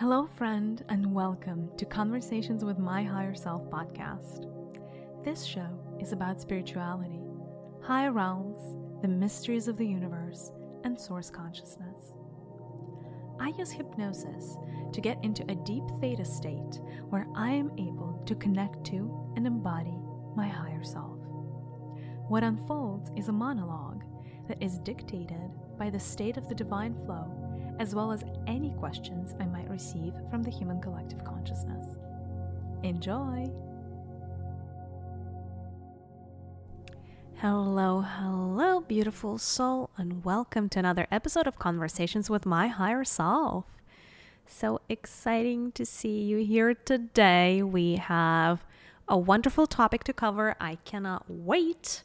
Hello, friend, and welcome to Conversations with My Higher Self podcast. This show is about spirituality, higher realms, the mysteries of the universe, and source consciousness. I use hypnosis to get into a deep theta state where I am able to connect to and embody my higher self. What unfolds is a monologue that is dictated by the state of the divine flow as well as any questions I might receive from the human collective consciousness. Enjoy! Hello, hello, beautiful soul, and welcome to another episode of Conversations with My Higher Self. So exciting to see you here today. We have a wonderful topic to cover. I cannot wait.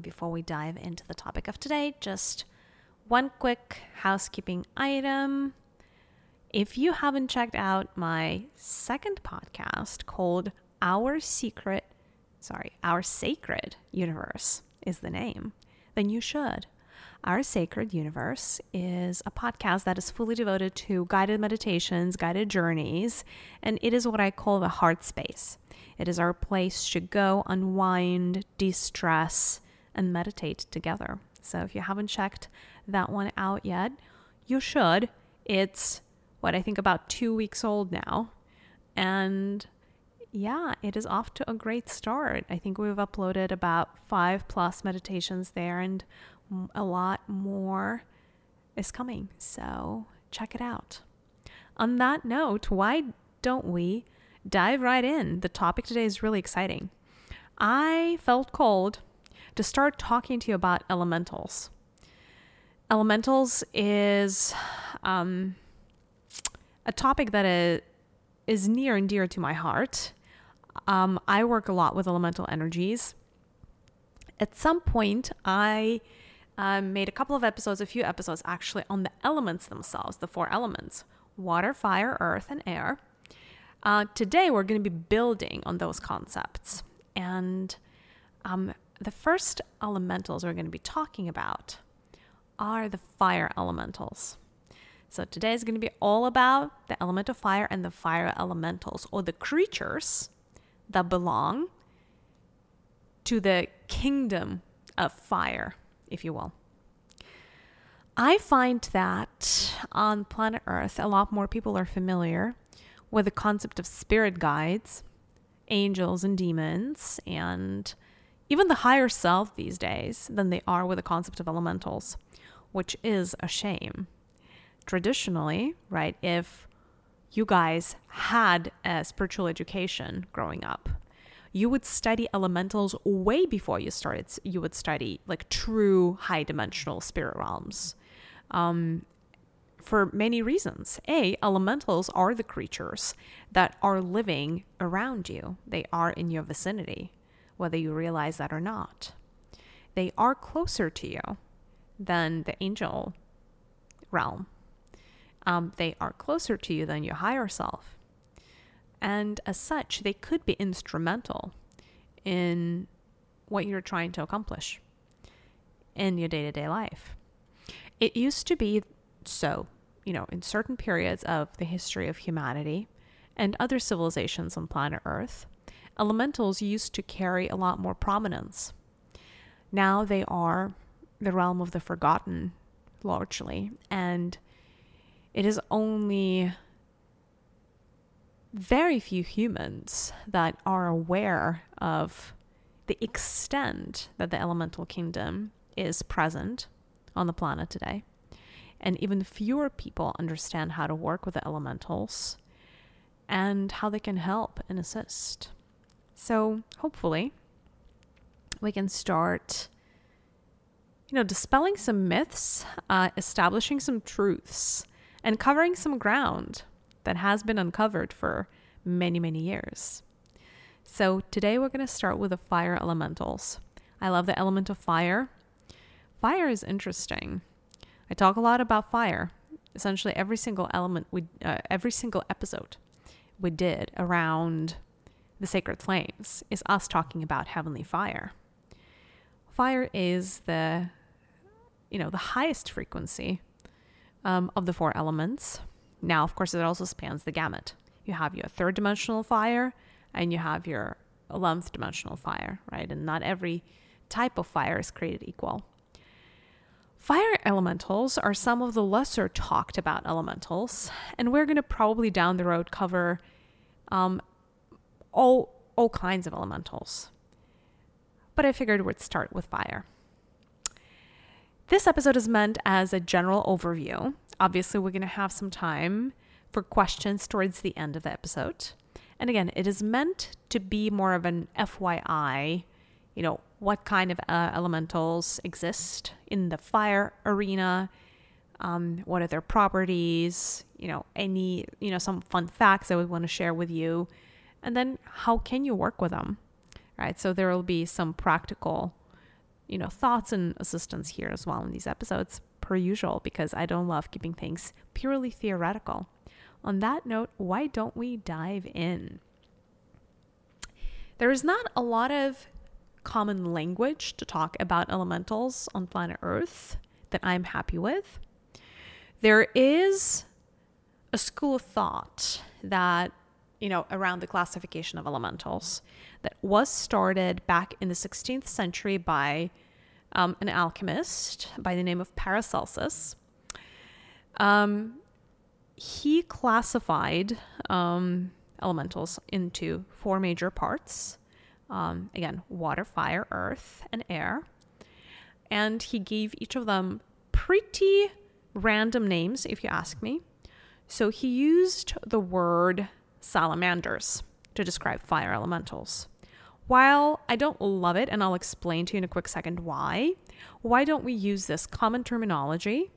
Before we dive into the topic of today, just one quick housekeeping item. If you haven't checked out my second podcast called Our Secret, sorry, Our Sacred Universe is the name, then you should. Our Sacred Universe is a podcast that is fully devoted to guided meditations, guided journeys, and it is what I call the heart space. It is our place to go, unwind, de stress, and meditate together. So if you haven't checked that one out yet, you should. It's what I think about two weeks old now. And yeah, it is off to a great start. I think we've uploaded about five plus meditations there, and a lot more is coming. So check it out. On that note, why don't we dive right in? The topic today is really exciting. I felt cold to start talking to you about elementals. Elementals is um, a topic that is, near and dear to my heart. Um, I work a lot with elemental energies. At some point, I um, made a couple of episodes, a few episodes actually, on the elements themselves, the four elements water, fire, earth, and air. Uh, today, we're going to be building on those concepts. And um, the first elementals we're going to be talking about are the fire elementals. So today is going to be all about the element of fire and the fire elementals, or the creatures that belong to the kingdom of fire, if you will. I find that on planet Earth, a lot more people are familiar with the concept of spirit guides, angels, and demons, and even the higher self these days than they are with the concept of elementals, which is a shame. Traditionally, right, if you guys had a spiritual education growing up, you would study elementals way before you started. You would study like true high dimensional spirit realms. Um, for many reasons. A, elementals are the creatures that are living around you, they are in your vicinity whether you realize that or not. They are closer to you than the angel realm. Um, they are closer to you than your higher self. And as such, they could be instrumental in what you're trying to accomplish in your day to day life. It used to be so, you know, in certain periods of the history of humanity and other civilizations on planet Earth, elementals used to carry a lot more prominence. Now they are the realm of the forgotten, largely, and it is only very few humans that are aware of the extent that the elemental kingdom is present on the planet today. And even fewer people understand how to work with the elementals and how they can help and assist. So hopefully we can start you know dispelling some myths uh, establishing some truths and covering some ground that has been uncovered for many many years. So today we're going to start with the fire elementals. I love the element of fire. Fire is interesting. I talk a lot about fire. Essentially every single element we uh, every single episode we did around the sacred flames is us talking about heavenly fire. Fire is the, you know, the highest frequency um, of the four elements. Now, of course, it also spans the gamut. You have your third dimensional fire and you have your 11th dimensional fire, right? And not every type of fire is created equal. Fire elementals are some of the lesser talked about elementals, and we're going to probably down the road cover um, all, all kinds of elementals. But I figured we'd start with fire. This episode is meant as a general overview. Obviously, we're going to have some time for questions towards the end of the episode. And again, it is meant to be more of an FYI, you know, what kind of uh, elementals exist in the fire arena, um, what are their properties, you know, any, you know, some fun facts I would want to share with you, and then how can you work with them, right? So there will be some practical, you know, thoughts and assistance here as well in these episodes, per usual, because I don't love keeping things purely theoretical. On that note, why don't we dive in? There is not a lot of common language to talk about elementals on planet Earth that I'm happy with. There is a school of thought that, you know, around the classification of elementals that was started back in the 16th century by um, an alchemist by the name of Paracelsus. Um, he classified um, elementals into four major parts um, again, water, fire, earth, and air. And he gave each of them pretty random names, if you ask me. So he used the word salamanders to describe fire elementals. While I don't love it, and I'll explain to you in a quick second why, why don't we use this common terminology?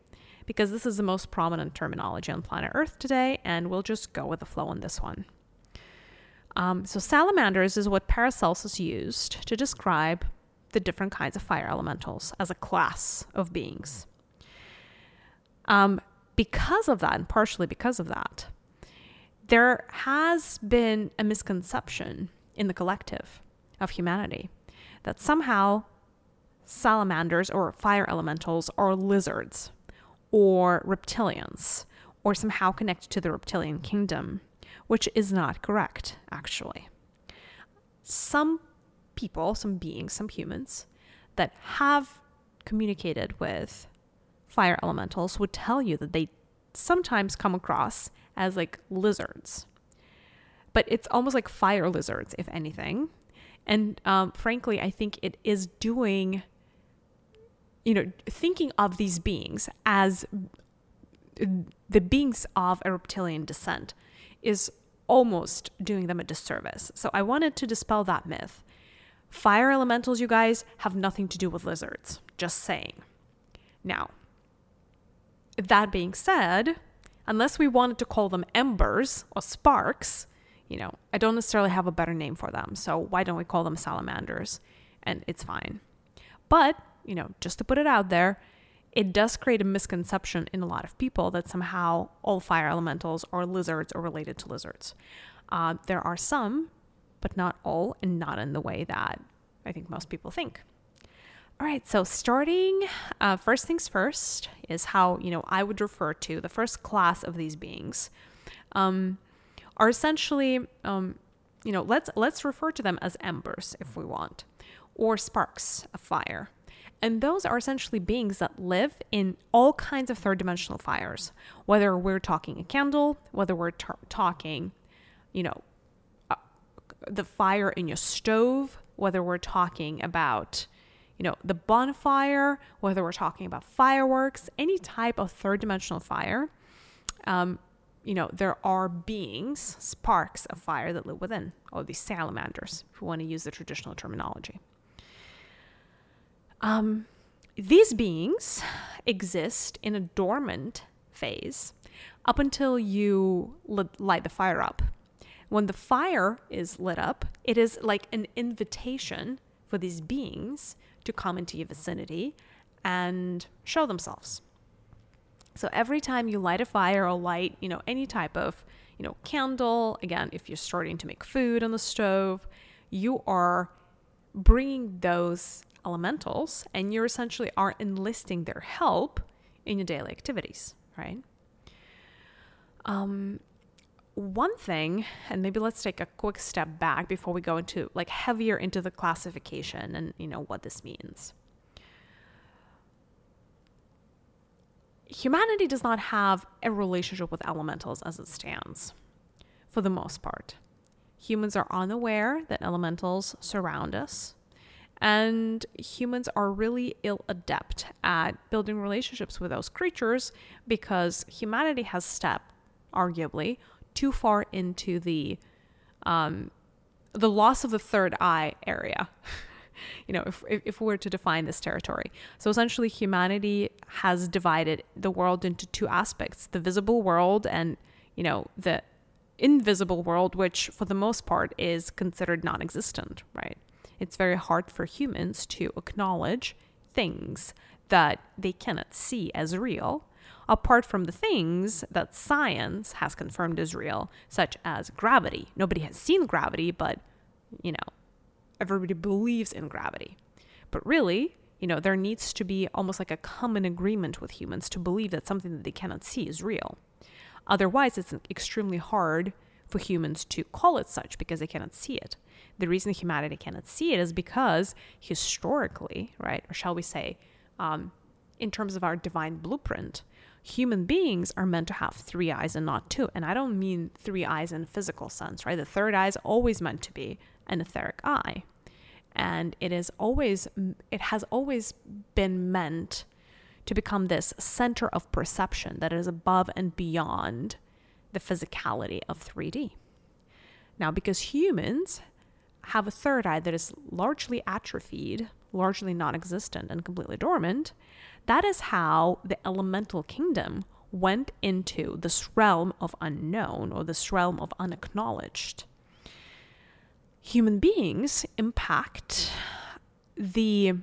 Because this is the most prominent terminology on planet Earth today, and we'll just go with the flow on this one. Um, so, salamanders is what Paracelsus used to describe the different kinds of fire elementals as a class of beings. Um, because of that, and partially because of that, there has been a misconception in the collective of humanity that somehow salamanders or fire elementals are lizards or reptilians or somehow connected to the reptilian kingdom which is not correct, actually. Some people, some beings, some humans that have communicated with fire elementals would tell you that they sometimes come across as like lizards. But it's almost like fire lizards, if anything. And um, frankly, I think it is doing, you know, thinking of these beings as the beings of a reptilian descent is almost doing them a disservice. So I wanted to dispel that myth. Fire elementals, you guys, have nothing to do with lizards. Just saying. Now, that being said, unless we wanted to call them embers or sparks, you know, I don't necessarily have a better name for them. So why don't we call them salamanders? And it's fine. But, you know, just to put it out there, it does create a misconception in a lot of people that somehow all fire elementals are lizards or related to lizards. Uh, there are some, but not all, and not in the way that I think most people think. All right, so starting uh, first things first is how you know I would refer to the first class of these beings um, are essentially um, you know let's let's refer to them as embers if we want or sparks of fire. And those are essentially beings that live in all kinds of third dimensional fires, whether we're talking a candle, whether we're talking, you know, uh, the fire in your stove, whether we're talking about, you know, the bonfire, whether we're talking about fireworks, any type of third dimensional fire. Um, you know, there are beings, sparks of fire that live within, or these salamanders, if we want to use the traditional terminology. Um, these beings exist in a dormant phase up until you light the fire up. When the fire is lit up, it is like an invitation for these beings to come into your vicinity and show themselves. So every time you light a fire or light, you know, any type of, you know, candle, again, if you're starting to make food on the stove, you are bringing those elementals and you essentially are enlisting their help in your daily activities, right? Um, one thing, and maybe let's take a quick step back before we go into like heavier into the classification and you know what this means. Humanity does not have a relationship with elementals as it stands, for the most part. Humans are unaware that elementals surround us, and humans are really ill adept at building relationships with those creatures because humanity has stepped, arguably, too far into the um, the loss of the third eye area. you know, if, if we were to define this territory. So essentially, humanity has divided the world into two aspects the visible world and, you know, the invisible world, which for the most part is considered non existent, right? It's very hard for humans to acknowledge things that they cannot see as real apart from the things that science has confirmed as real, such as gravity. Nobody has seen gravity, but, you know, everybody believes in gravity. But really, you know, there needs to be almost like a common agreement with humans to believe that something that they cannot see is real. Otherwise, it's extremely hard for humans to call it such because they cannot see it. The reason humanity cannot see it is because historically, right, or shall we say, um, in terms of our divine blueprint, human beings are meant to have three eyes and not two. And I don't mean three eyes in physical sense, right? The third eye is always meant to be an etheric eye. And it is always it has always been meant to become this center of perception that is above and beyond the physicality of 3D. Now, because humans have a third eye that is largely atrophied, largely non existent, and completely dormant, that is how the elemental kingdom went into this realm of unknown or this realm of unacknowledged. Human beings impact the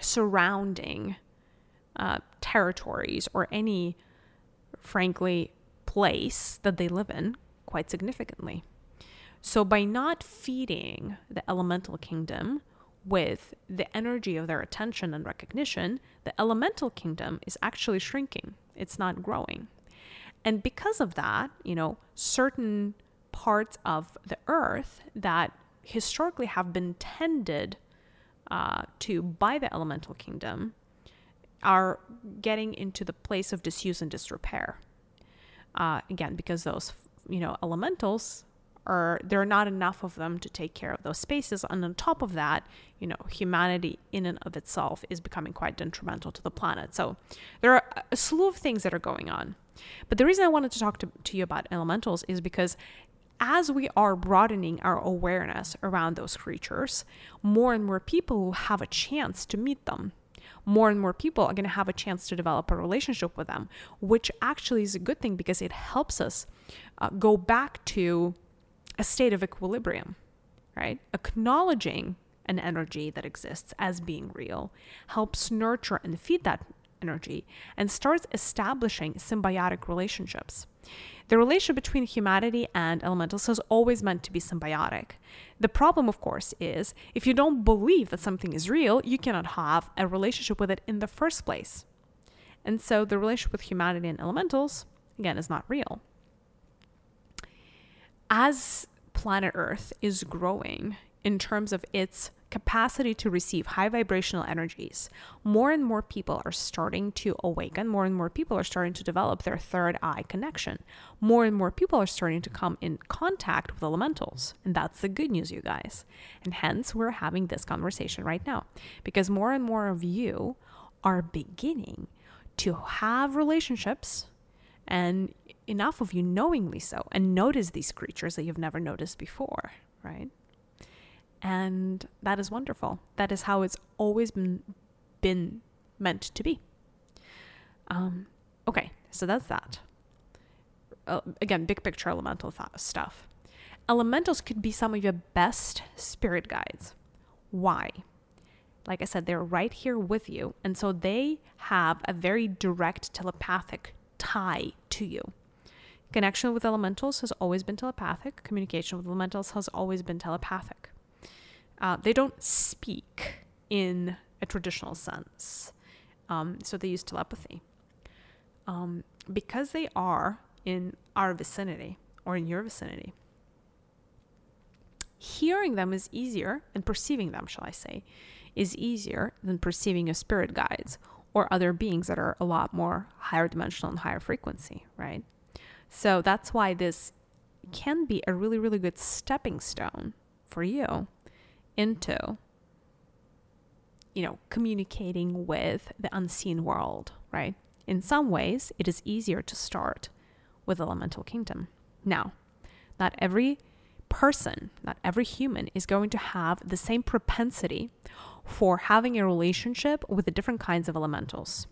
surrounding uh, territories or any, frankly, place that they live in quite significantly. So, by not feeding the elemental kingdom with the energy of their attention and recognition, the elemental kingdom is actually shrinking. It's not growing. And because of that, you know, certain parts of the earth that historically have been tended uh, to by the elemental kingdom are getting into the place of disuse and disrepair. Uh, again, because those, you know, elementals or there are not enough of them to take care of those spaces. And on top of that, you know, humanity in and of itself is becoming quite detrimental to the planet. So there are a slew of things that are going on. But the reason I wanted to talk to, to you about elementals is because as we are broadening our awareness around those creatures, more and more people will have a chance to meet them. More and more people are going to have a chance to develop a relationship with them, which actually is a good thing because it helps us uh, go back to a state of equilibrium, right? Acknowledging an energy that exists as being real helps nurture and feed that energy and starts establishing symbiotic relationships. The relationship between humanity and elementals has always meant to be symbiotic. The problem, of course, is if you don't believe that something is real, you cannot have a relationship with it in the first place. And so the relationship with humanity and elementals, again, is not real as planet Earth is growing in terms of its capacity to receive high vibrational energies, more and more people are starting to awaken. More and more people are starting to develop their third eye connection. More and more people are starting to come in contact with elementals. And that's the good news, you guys. And hence, we're having this conversation right now because more and more of you are beginning to have relationships and enough of you knowingly so and notice these creatures that you've never noticed before, right? And that is wonderful. That is how it's always been, been meant to be. Um, okay, so that's that. Uh, again, big picture elemental th- stuff. Elementals could be some of your best spirit guides. Why? Like I said, they're right here with you. And so they have a very direct telepathic tie to you. Connection with elementals has always been telepathic. Communication with elementals has always been telepathic. Uh, they don't speak in a traditional sense, um, so they use telepathy. um, because they are in our vicinity or in your vicinity, hearing them is easier, and perceiving them, shall I say, is easier than perceiving your spirit guides or other beings that are a lot more higher dimensional and higher frequency, right? So that's why this can be a really, really good stepping stone for you into, you know, communicating with the unseen world, right? In some ways, it is easier to start with elemental kingdom. Now, not every person, not every human is going to have the same propensity for having a relationship with the different kinds of elementals.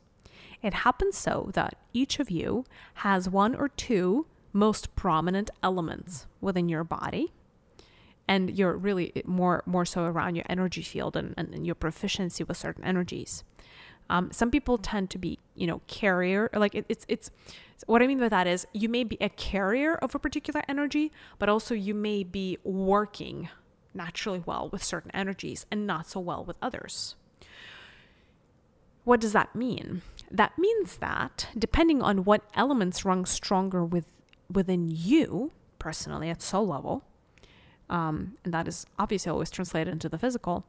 It happens so that each of you has one or two most prominent elements within your body and you're really more more so around your energy field and, and your proficiency with certain energies. Um, some people tend to be you know carrier like it, it's it's what i mean by that is you may be a carrier of a particular energy but also you may be working naturally well with certain energies and not so well with others what does that mean that means that depending on what elements run stronger with within you personally at soul level um, and that is obviously always translated into the physical,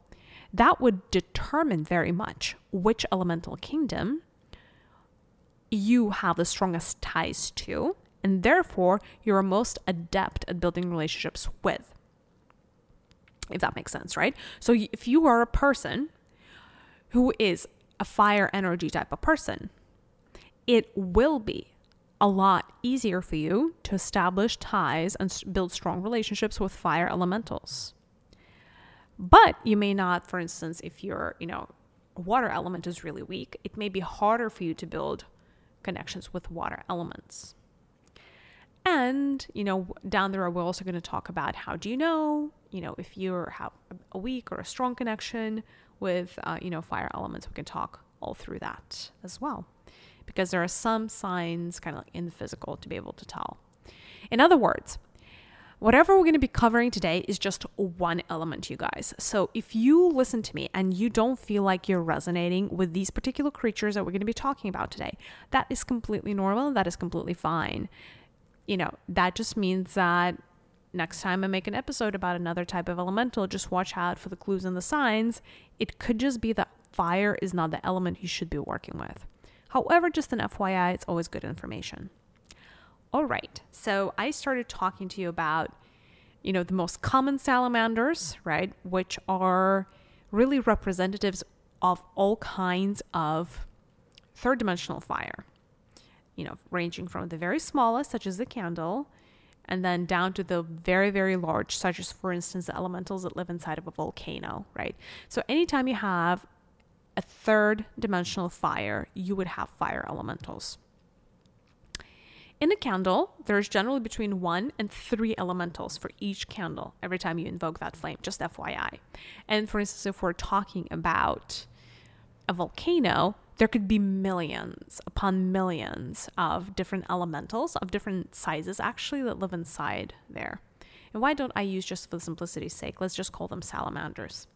that would determine very much which elemental kingdom you have the strongest ties to, and therefore you're most adept at building relationships with. If that makes sense, right? So if you are a person who is a fire energy type of person, it will be a lot easier for you to establish ties and build strong relationships with fire elementals. But you may not, for instance, if your, you know, water element is really weak, it may be harder for you to build connections with water elements. And, you know, down the road, we're also going to talk about how do you know, you know, if you have a weak or a strong connection with, uh, you know, fire elements. We can talk all through that as well because there are some signs kind of like in the physical to be able to tell. In other words, whatever we're going to be covering today is just one element, you guys. So if you listen to me and you don't feel like you're resonating with these particular creatures that we're going to be talking about today, that is completely normal. That is completely fine. You know, that just means that next time I make an episode about another type of elemental, just watch out for the clues and the signs. It could just be that fire is not the element you should be working with. However, just an FYI, it's always good information. All right, so I started talking to you about, you know, the most common salamanders, right, which are really representatives of all kinds of third dimensional fire. You know, ranging from the very smallest, such as the candle, and then down to the very, very large, such as, for instance, the elementals that live inside of a volcano, right? So, anytime you have a third dimensional fire, you would have fire elementals. In a candle, there's generally between one and three elementals for each candle every time you invoke that flame, just FYI. And for instance, if we're talking about a volcano, there could be millions upon millions of different elementals of different sizes actually that live inside there. And why don't I use just for simplicity's sake? Let's just call them salamanders.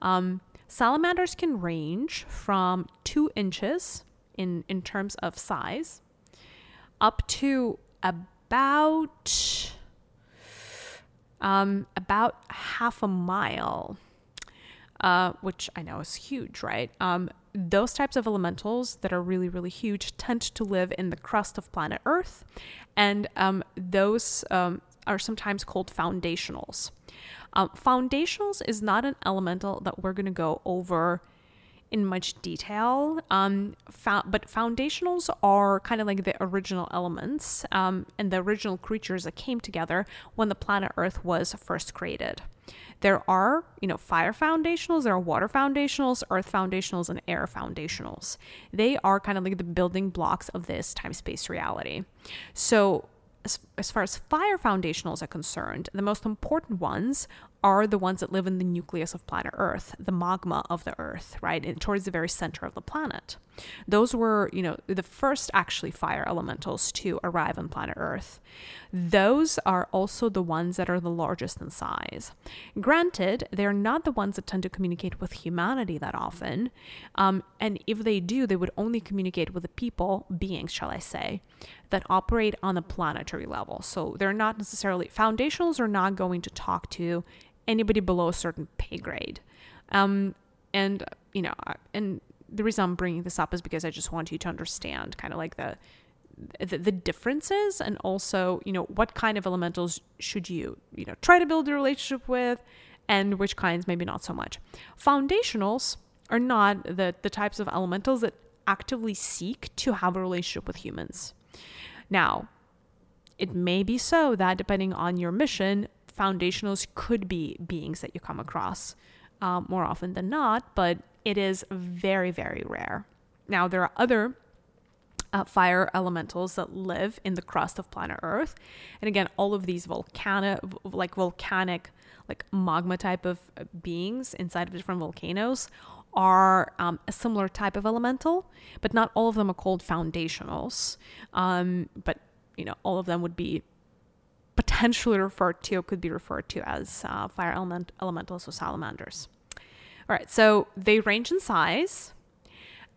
Um, Salamanders can range from two inches in, in terms of size up to about um, about half a mile, uh, which I know is huge, right? Um, those types of elementals that are really, really huge tend to live in the crust of planet Earth, and um, those um, are sometimes called foundationals. Um, foundationals is not an elemental that we're going to go over in much detail. Um, but foundationals are kind of like the original elements um, and the original creatures that came together when the planet Earth was first created. There are, you know, fire foundationals, there are water foundationals, earth foundationals, and air foundationals. They are kind of like the building blocks of this time space reality. So, as, as far as fire foundationals are concerned, the most important ones are the ones that live in the nucleus of planet Earth, the magma of the Earth, right? And towards the very center of the planet. Those were, you know, the first actually fire elementals to arrive on planet Earth. Those are also the ones that are the largest in size. Granted, they're not the ones that tend to communicate with humanity that often. Um, and if they do, they would only communicate with the people, beings, shall I say, that operate on a planetary level. So they're not necessarily, foundationals are not going to talk to anybody below a certain pay grade. Um, and, you know, and the reason I'm bringing this up is because I just want you to understand kind of like the, the, the differences and also, you know, what kind of elementals should you, you know, try to build a relationship with and which kinds maybe not so much. Foundationals are not the, the types of elementals that actively seek to have a relationship with humans. Now, it may be so that depending on your mission, foundationals could be beings that you come across um, more often than not, but it is very, very rare. Now, there are other uh, fire elementals that live in the crust of planet Earth. And again, all of these volcanic, like volcanic, like magma type of uh, beings inside of different volcanoes are um, a similar type of elemental, but not all of them are called foundationals. Um, but you know, all of them would be potentially referred to, could be referred to as uh, fire element elementals or salamanders. All right, so they range in size,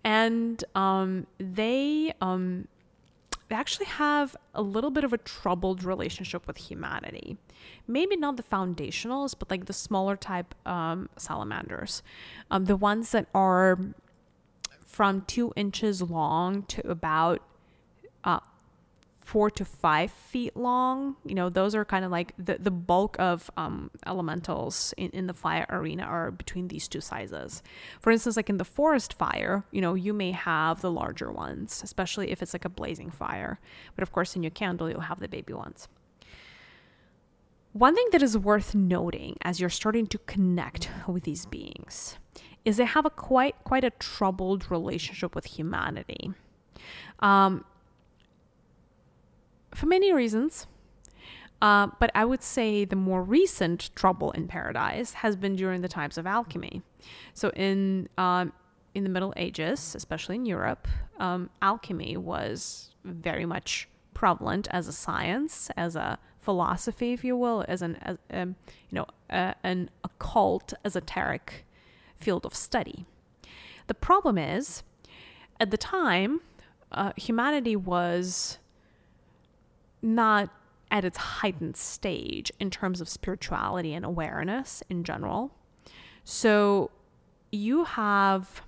and um, they um, they actually have a little bit of a troubled relationship with humanity. Maybe not the foundationals, but like the smaller type um, salamanders, um, the ones that are from two inches long to about four to five feet long. You know, those are kind of like the, the bulk of um, elementals in, in the fire arena are between these two sizes. For instance, like in the forest fire, you know, you may have the larger ones, especially if it's like a blazing fire. But of course, in your candle, you'll have the baby ones. One thing that is worth noting as you're starting to connect with these beings is they have a quite quite a troubled relationship with humanity. Um, for many reasons. Uh, but I would say the more recent trouble in paradise has been during the times of alchemy. So in um, in the Middle Ages, especially in Europe, um, alchemy was very much prevalent as a science, as a philosophy, if you will, as an as, um, you know uh, an occult esoteric field of study. The problem is, at the time, uh, humanity was not at its heightened stage in terms of spirituality and awareness in general. So you have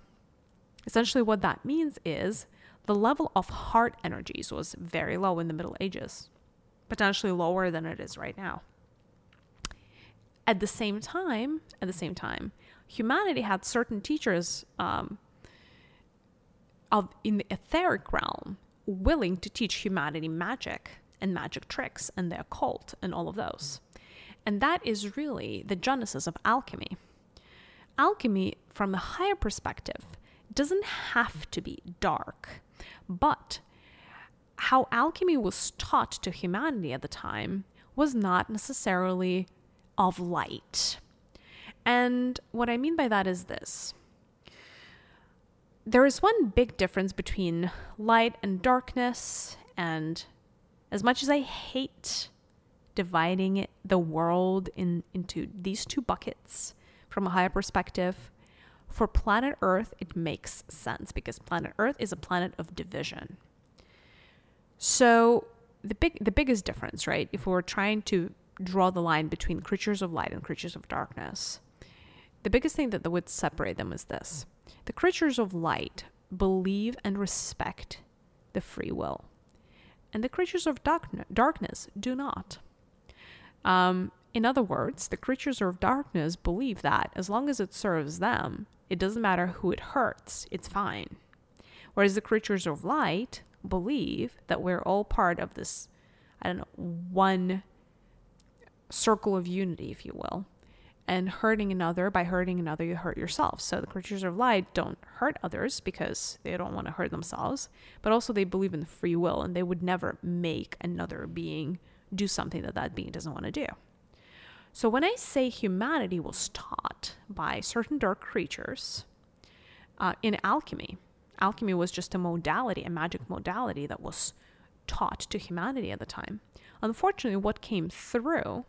essentially what that means is the level of heart energies was very low in the Middle Ages, potentially lower than it is right now. At the same time, at the same time, humanity had certain teachers um, of in the etheric realm willing to teach humanity magic and magic tricks and the occult and all of those. And that is really the genesis of alchemy. Alchemy, from a higher perspective, doesn't have to be dark, but how alchemy was taught to humanity at the time was not necessarily of light. And what I mean by that is this there is one big difference between light and darkness and as much as I hate dividing the world in, into these two buckets from a higher perspective, for planet Earth, it makes sense because planet Earth is a planet of division. So the big the biggest difference, right? If we were trying to draw the line between creatures of light and creatures of darkness, the biggest thing that would separate them is this. The creatures of light believe and respect the free will and the creatures of darkness do not. Um, in other words, the creatures of darkness believe that as long as it serves them, it doesn't matter who it hurts, it's fine. Whereas the creatures of light believe that we're all part of this, I don't know, one circle of unity, if you will and hurting another by hurting another you hurt yourself so the creatures of light don't hurt others because they don't want to hurt themselves but also they believe in free will and they would never make another being do something that that being doesn't want to do So when I say humanity was taught by certain dark creatures uh, in alchemy, alchemy was just a modality, a magic modality that was taught to humanity at the time. Unfortunately, what came through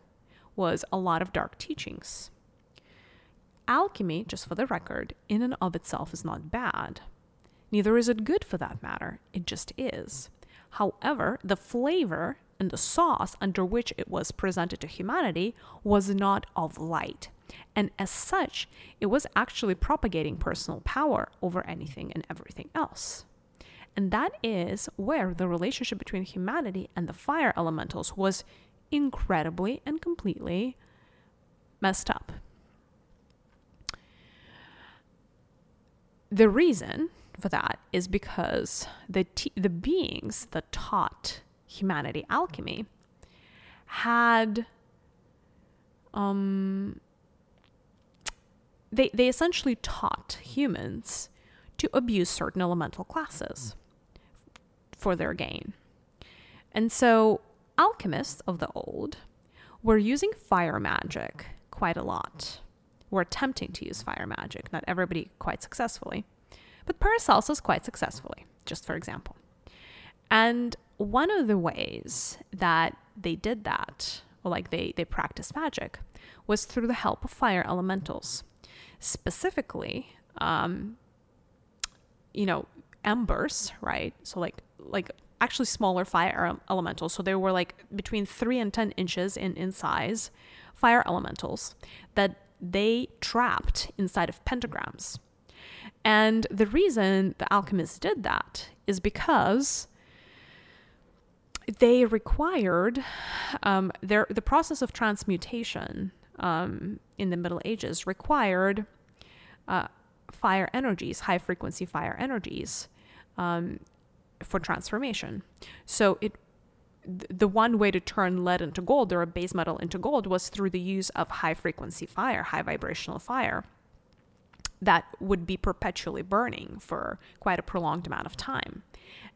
was a lot of dark teachings. Alchemy, just for the record, in and of itself is not bad. Neither is it good for that matter, it just is. However, the flavor and the sauce under which it was presented to humanity was not of light. And as such, it was actually propagating personal power over anything and everything else. And that is where the relationship between humanity and the fire elementals was incredibly and completely messed up. The reason for that is because the t- the beings that taught humanity alchemy had um they they essentially taught humans to abuse certain elemental classes for their gain. And so alchemists of the old were using fire magic quite a lot. Were attempting to use fire magic, not everybody quite successfully, but Paracelsus quite successfully, just for example. And one of the ways that they did that, or like they, they practiced magic, was through the help of fire elementals. Specifically, um, you know, embers, right? So like like actually smaller fire elementals. So they were like between three and ten inches in, in size, fire elementals that they trapped inside of pentagrams. And the reason the alchemists did that is because they required um, their the process of transmutation um, in the Middle Ages required uh, fire energies, high frequency fire energies, um, for transformation. So it the one way to turn lead into gold or a base metal into gold was through the use of high frequency fire, high vibrational fire that would be perpetually burning for quite a prolonged amount of time.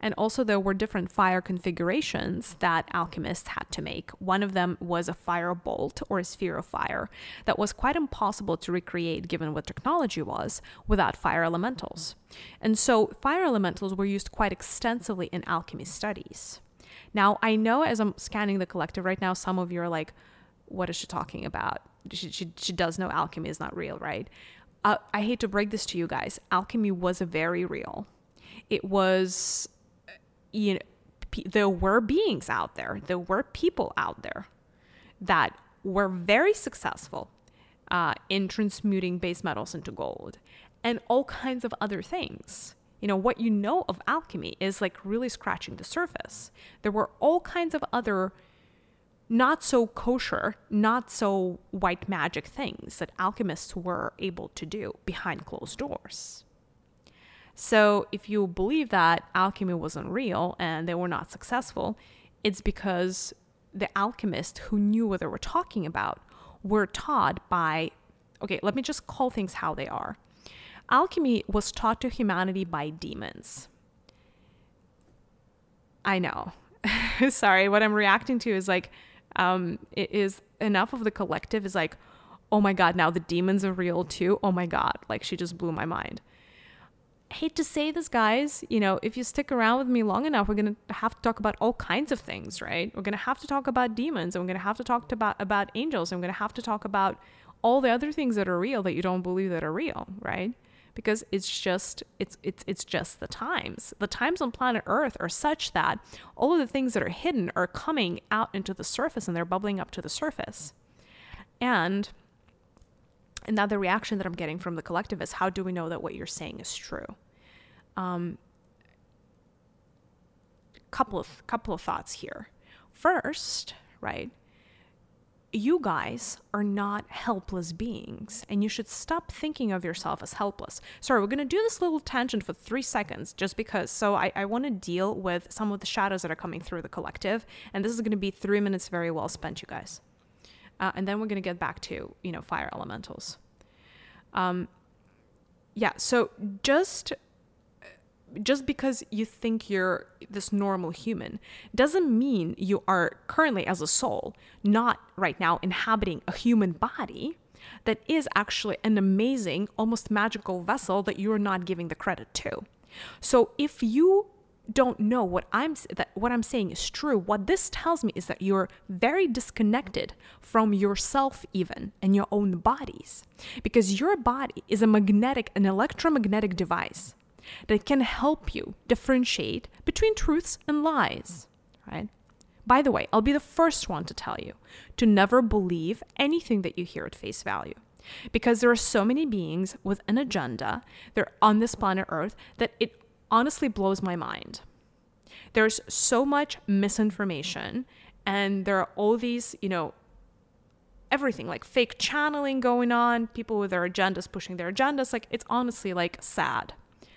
And also, there were different fire configurations that alchemists had to make. One of them was a fire bolt or a sphere of fire that was quite impossible to recreate given what technology was without fire elementals. And so, fire elementals were used quite extensively in alchemy studies. Now, I know as I'm scanning the collective right now, some of you are like, what is she talking about? She, she, she does know alchemy is not real, right? uh, I hate to break this to you guys, alchemy was very real. It was, you know, there were beings out there, there were people out there that were very successful uh, in transmuting base metals into gold and all kinds of other things. You know, what you know of alchemy is like really scratching the surface. There were all kinds of other not so kosher, not so white magic things that alchemists were able to do behind closed doors. So, if you believe that alchemy wasn't real and they were not successful, it's because the alchemists who knew what they were talking about were taught by, okay, let me just call things how they are. Alchemy was taught to humanity by demons. I know. Sorry, what I'm reacting to is like, um, it is enough of the collective is like, oh my god, now the demons are real too. Oh my god, like she just blew my mind. Hate to say this, guys. You know, if you stick around with me long enough, we're gonna have to talk about all kinds of things, right? We're gonna have to talk about demons, and we're gonna have to talk about about angels, and we're gonna have to talk about all the other things that are real that you don't believe that are real, right? because it's just it's it's it's just the times. The times on planet Earth are such that all of the things that are hidden are coming out into the surface and they're bubbling up to the surface. And another reaction that I'm getting from the collective is how do we know that what you're saying is true? Um, couple of couple of thoughts here. First, right? you guys are not helpless beings, and you should stop thinking of yourself as helpless. Sorry, we're going to do this little tangent for three seconds just because. So, I, I want to deal with some of the shadows that are coming through the collective, and this is going to be three minutes very well spent, you guys. Uh, and then we're going to get back to, you know, fire elementals. Um, yeah, so just just because you think you're this normal human doesn't mean you are currently as a soul not right now inhabiting a human body that is actually an amazing almost magical vessel that you're not giving the credit to so if you don't know what I'm that what I'm saying is true, what this tells me is that you're very disconnected from yourself even and your own bodies. Because your body is a magnetic an electromagnetic device that can help you differentiate between truths and lies, right? By the way, I'll be the first one to tell you to never believe anything that you hear at face value. Because there are so many beings with an agenda, they're on this planet Earth, that it honestly blows my mind. There's so much misinformation, and there are all these, you know, everything like fake channeling going on, people with their agendas pushing their agendas. Like, it's honestly like sad.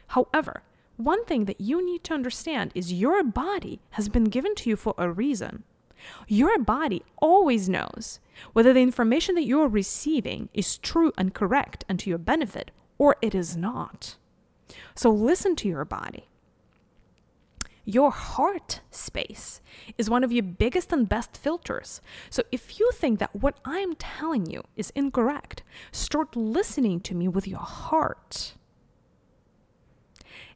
However, one thing that you need to understand is your body has been given to you for a reason. Your body always knows whether the information that you're receiving is true and correct and to your benefit or it is not. So listen to your body. Your heart space is one of your biggest and best filters. So if you think that what I'm telling you is incorrect, start listening to me with your heart.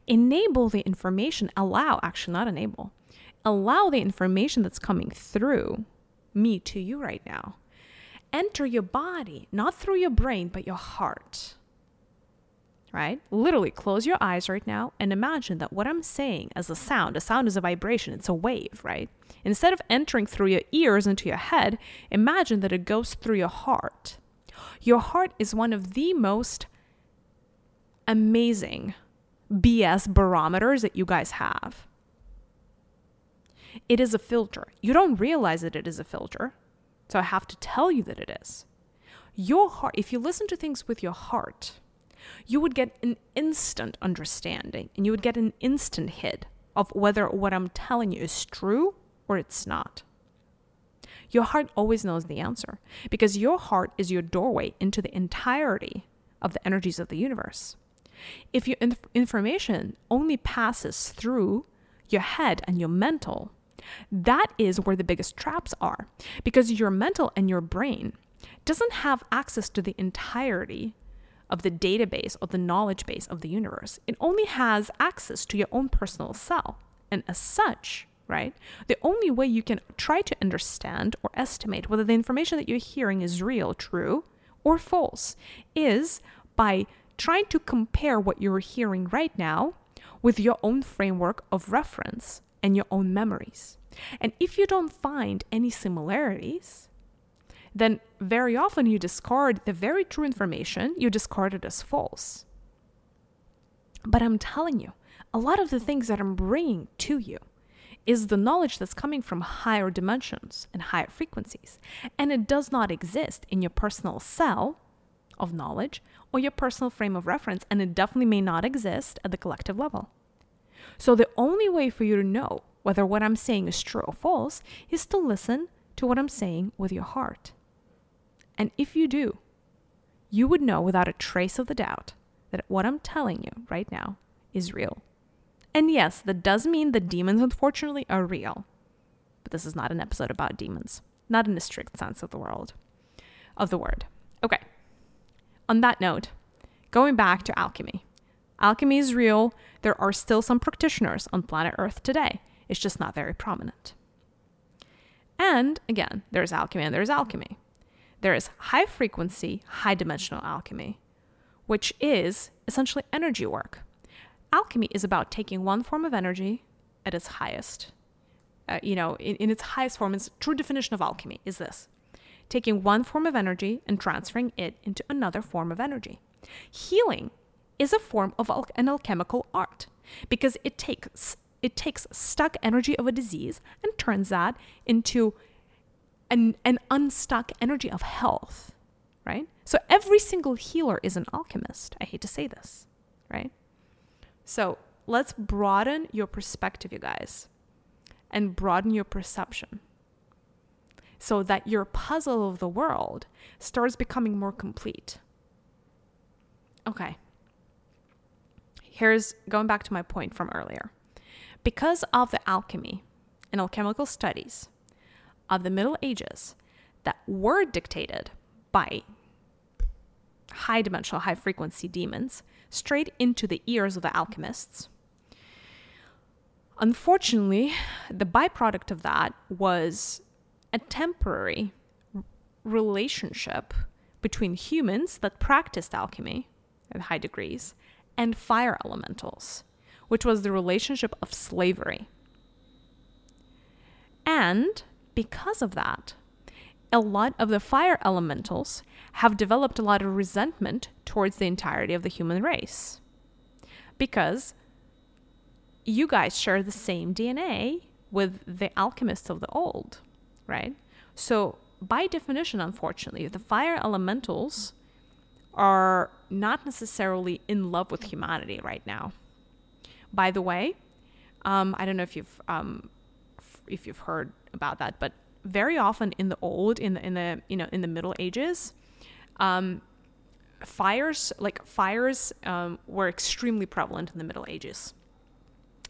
Enable the information, allow, actually, not enable, allow the information that's coming through me to you right now. Enter your body, not through your brain, but your heart right? Literally close your eyes right now and imagine that what I'm saying as a sound, a sound is a vibration, it's a wave, right? Instead of entering through your ears into your head, imagine that it goes through your heart. Your heart is one of the most amazing BS barometers that you guys have. It is a filter. You don't realize that it is a filter. So I have to tell you that it is. Your heart, if you listen to things with your heart, you would get an instant understanding and you would get an instant hit of whether what I'm telling you is true or it's not. Your heart always knows the answer because your heart is your doorway into the entirety of the energies of the universe. If your inf- information only passes through your head and your mental, that is where the biggest traps are because your mental and your brain doesn't have access to the entirety of the database or the knowledge base of the universe. It only has access to your own personal cell. And as such, right, the only way you can try to understand or estimate whether the information that you're hearing is real, true, or false is by trying to compare what you're hearing right now with your own framework of reference and your own memories. And if you don't find any similarities, then very often you discard the very true information, you discard it as false. But I'm telling you, a lot of the things that I'm bringing to you is the knowledge that's coming from higher dimensions and higher frequencies. And it does not exist in your personal cell of knowledge or your personal frame of reference, and it definitely may not exist at the collective level. So, the only way for you to know whether what I'm saying is true or false is to listen to what I'm saying with your heart. And if you do, you would know without a trace of the doubt that what I'm telling you right now is real. And yes, that does mean that demons, unfortunately, are real. But this is not an episode about demons, not in the strict sense of the world, of the word. Okay. On that note, going back to alchemy. Alchemy is real. There are still some practitioners on planet Earth today. It's just not very prominent. And again, there's alchemy and there's alchemy. There is high frequency, high dimensional alchemy, which is essentially energy work. Alchemy is about taking one form of energy at its highest. Uh, you know, in, in its highest form, its true definition of alchemy is this taking one form of energy and transferring it into another form of energy. Healing is a form of al- an alchemical art because it takes it takes stuck energy of a disease and turns that into an, an unstuck energy of health, right? So every single healer is an alchemist. I hate to say this, right? So let's broaden your perspective, you guys, and broaden your perception so that your puzzle of the world starts becoming more complete. Okay. here's going back to my point from earlier. Because of the alchemy and alchemical studies of the Middle Ages that were dictated by high dimensional, high frequency demons straight into the ears of the alchemists. Unfortunately, the byproduct of that was a temporary relationship between humans that practiced alchemy at high degrees and fire elementals, which was the relationship of slavery. And because of that, a lot of the fire elementals have developed a lot of resentment towards the entirety of the human race. Because you guys share the same DNA with the alchemists of the old, right? So, by definition, unfortunately, the fire elementals are not necessarily in love with humanity right now. By the way, um, I don't know if you've um, if you've heard about that, but very often in the old, in the in the you know in the Middle Ages, um, fires like fires um, were extremely prevalent in the Middle Ages.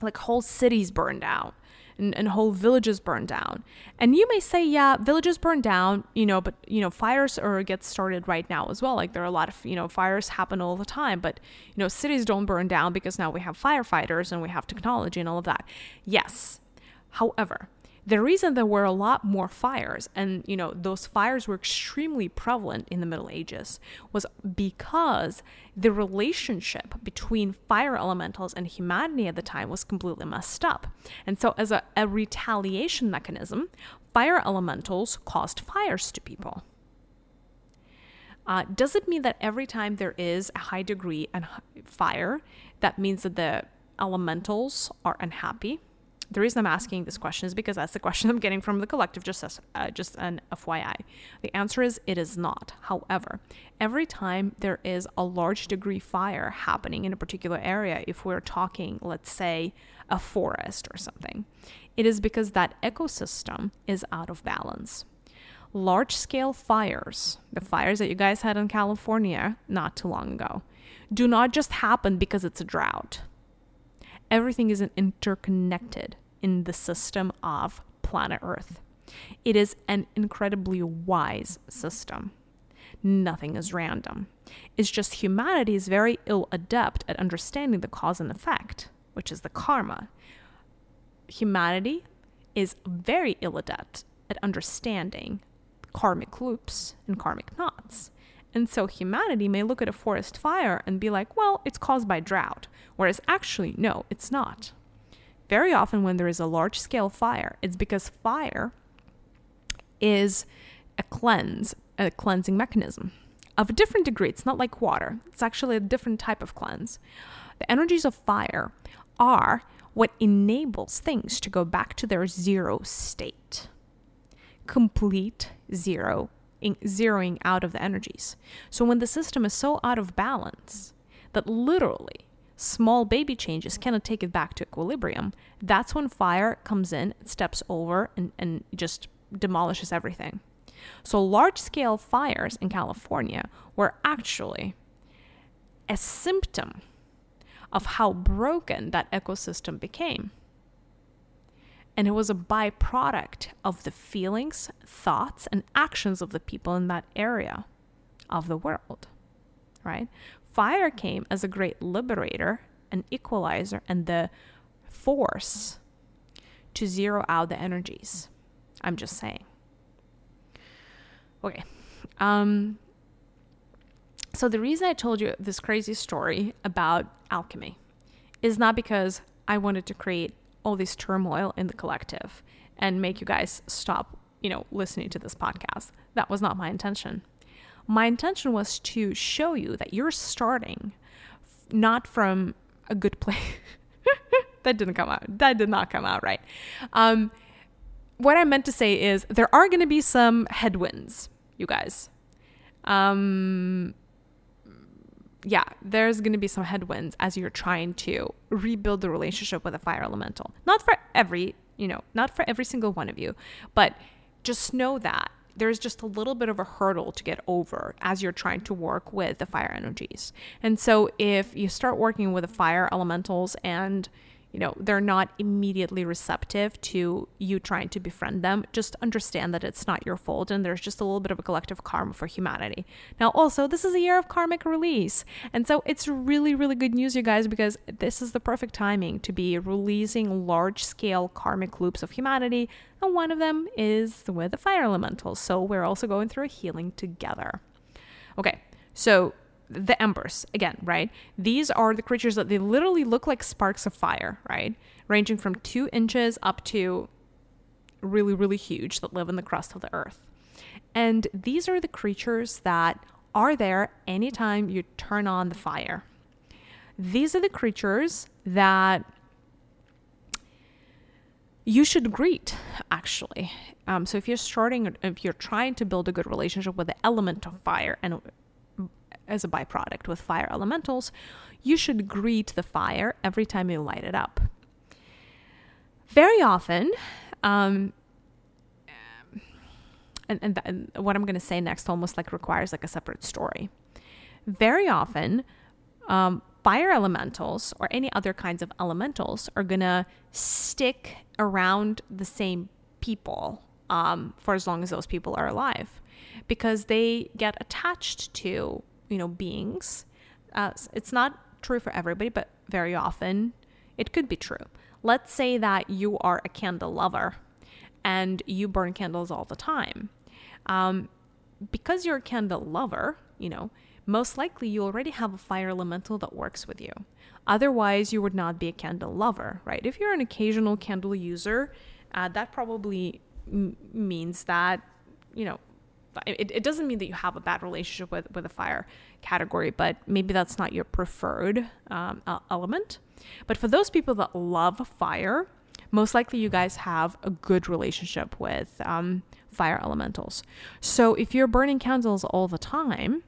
Like whole cities burned down and, and whole villages burned down. And you may say, yeah, villages burn down, you know, but you know, fires are get started right now as well. Like there are a lot of, you know, fires happen all the time, but you know, cities don't burn down because now we have firefighters and we have technology and all of that. Yes. However, the reason there were a lot more fires and you know those fires were extremely prevalent in the middle ages was because the relationship between fire elementals and humanity at the time was completely messed up. And so as a, a retaliation mechanism fire elementals caused fires to people. Uh, does it mean that every time there is a high degree of fire that means that the elementals are unhappy the reason I'm asking this question is because that's the question I'm getting from the collective, just as uh, just an FYI. The answer is it is not. However, every time there is a large degree fire happening in a particular area, if we're talking, let's say, a forest or something, it is because that ecosystem is out of balance. Large scale fires, the fires that you guys had in California not too long ago, do not just happen because it's a drought everything is interconnected in the system of planet Earth. It is an incredibly wise system. Nothing is random. It's just humanity is very ill adept at understanding the cause and effect, which is the karma. Humanity is very ill adept at understanding karmic loops and karmic knots. And so humanity may look at a forest fire and be like, well, it's caused by drought. Whereas actually, no, it's not. Very often, when there is a large scale fire, it's because fire is a cleanse, a cleansing mechanism of a different degree. It's not like water, it's actually a different type of cleanse. The energies of fire are what enables things to go back to their zero state. Complete zero zeroing out of the energies. So when the system is so out of balance that literally small baby changes cannot take it back to equilibrium, that's when fire comes in, steps over, and, and just demolishes everything. So large scale fires in California were actually a symptom of how broken that ecosystem became. And it was a byproduct of the feelings, thoughts, and actions of the people in that area of the world, right? Fire came as a great liberator, an equalizer, and the force to zero out the energies. I'm just saying. Okay. Um, so, the reason I told you this crazy story about alchemy is not because I wanted to create all this turmoil in the collective and make you guys stop, you know, listening to this podcast. That was not my intention. My intention was to show you that you're starting not from a good place. that didn't come out. That did not come out right. Um, what I meant to say is there are going to be some headwinds, you guys. Um, yeah, there's going to be some headwinds as you're trying to rebuild the relationship with a fire elemental. Not for every, you know, not for every single one of you, but just know that there's just a little bit of a hurdle to get over as you're trying to work with the fire energies. And so if you start working with the fire elementals and you know, they're not immediately receptive to you trying to befriend them. Just understand that it's not your fault and there's just a little bit of a collective karma for humanity. Now, also, this is a year of karmic release. And so it's really, really good news, you guys, because this is the perfect timing to be releasing large scale karmic loops of humanity. And one of them is with the fire elementals. So we're also going through a healing together. Okay, so the embers again right? These are the creatures that they literally look like sparks of fire right? Ranging from two inches up to really really huge that live in the crust of the earth. And these are the creatures that are there anytime you turn on the fire. These are the creatures that you should greet actually. Um, so if you're starting if you're trying to build a good relationship with the element of fire and as a byproduct with fire elementals, you should greet the fire every time you light it up. Very often, um, and, and, and what I'm going to say next almost like requires like a separate story. Very often, um, fire elementals or any other kinds of elementals are going to stick around the same people um, for as long as those people are alive because they get attached to you know beings. Uh, it's not true for everybody, but very often it could be true. Let's say that you are a candle lover and you burn candles all the time. Um, because you're a candle lover, you know, most likely you already have a fire elemental that works with you. Otherwise, you would not be a candle lover, right? If you're an occasional candle user, uh, that probably m- means that, you know, it, it doesn't mean that you have a bad relationship with, with a fire category, but maybe that's not your preferred um, element. But for those people that love fire, most likely you guys have a good relationship with um, fire elementals. So if you're burning candles all the time,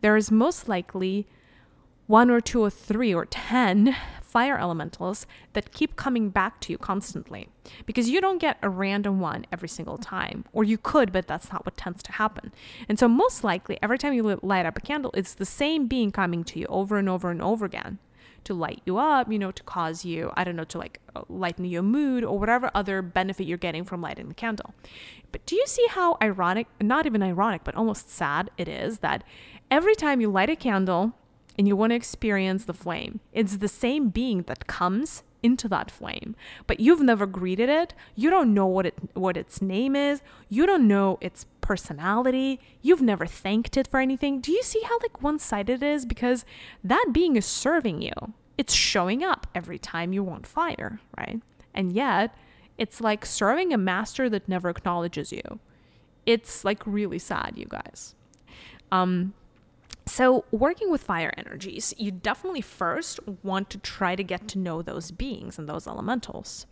there is most likely one or two or three or ten fire elementals that keep coming back to you constantly. Because you don't get a random one every single time. Or you could but that's not what tends to happen. And so most likely every time you light up a candle it's the same being coming to you over and over and over again to light you up you know to cause you i don't know to like uh, lighten your mood or whatever other benefit you're getting from lighting the candle. But do you see how ironic not even ironic but almost sad it is that every time you light a candle and you want to experience the flame. It's the same being that comes into that flame, but you've never greeted it. You don't know what it what its name is. You don't know its personality. You've never thanked it for anything. Do you see how like one-sided it is because that being is serving you. It's showing up every time you want fire, right? And yet, it's like serving a master that never acknowledges you. It's like really sad, you guys. Um so, working with fire energies, you definitely first want to try to get to know those beings and those elementals.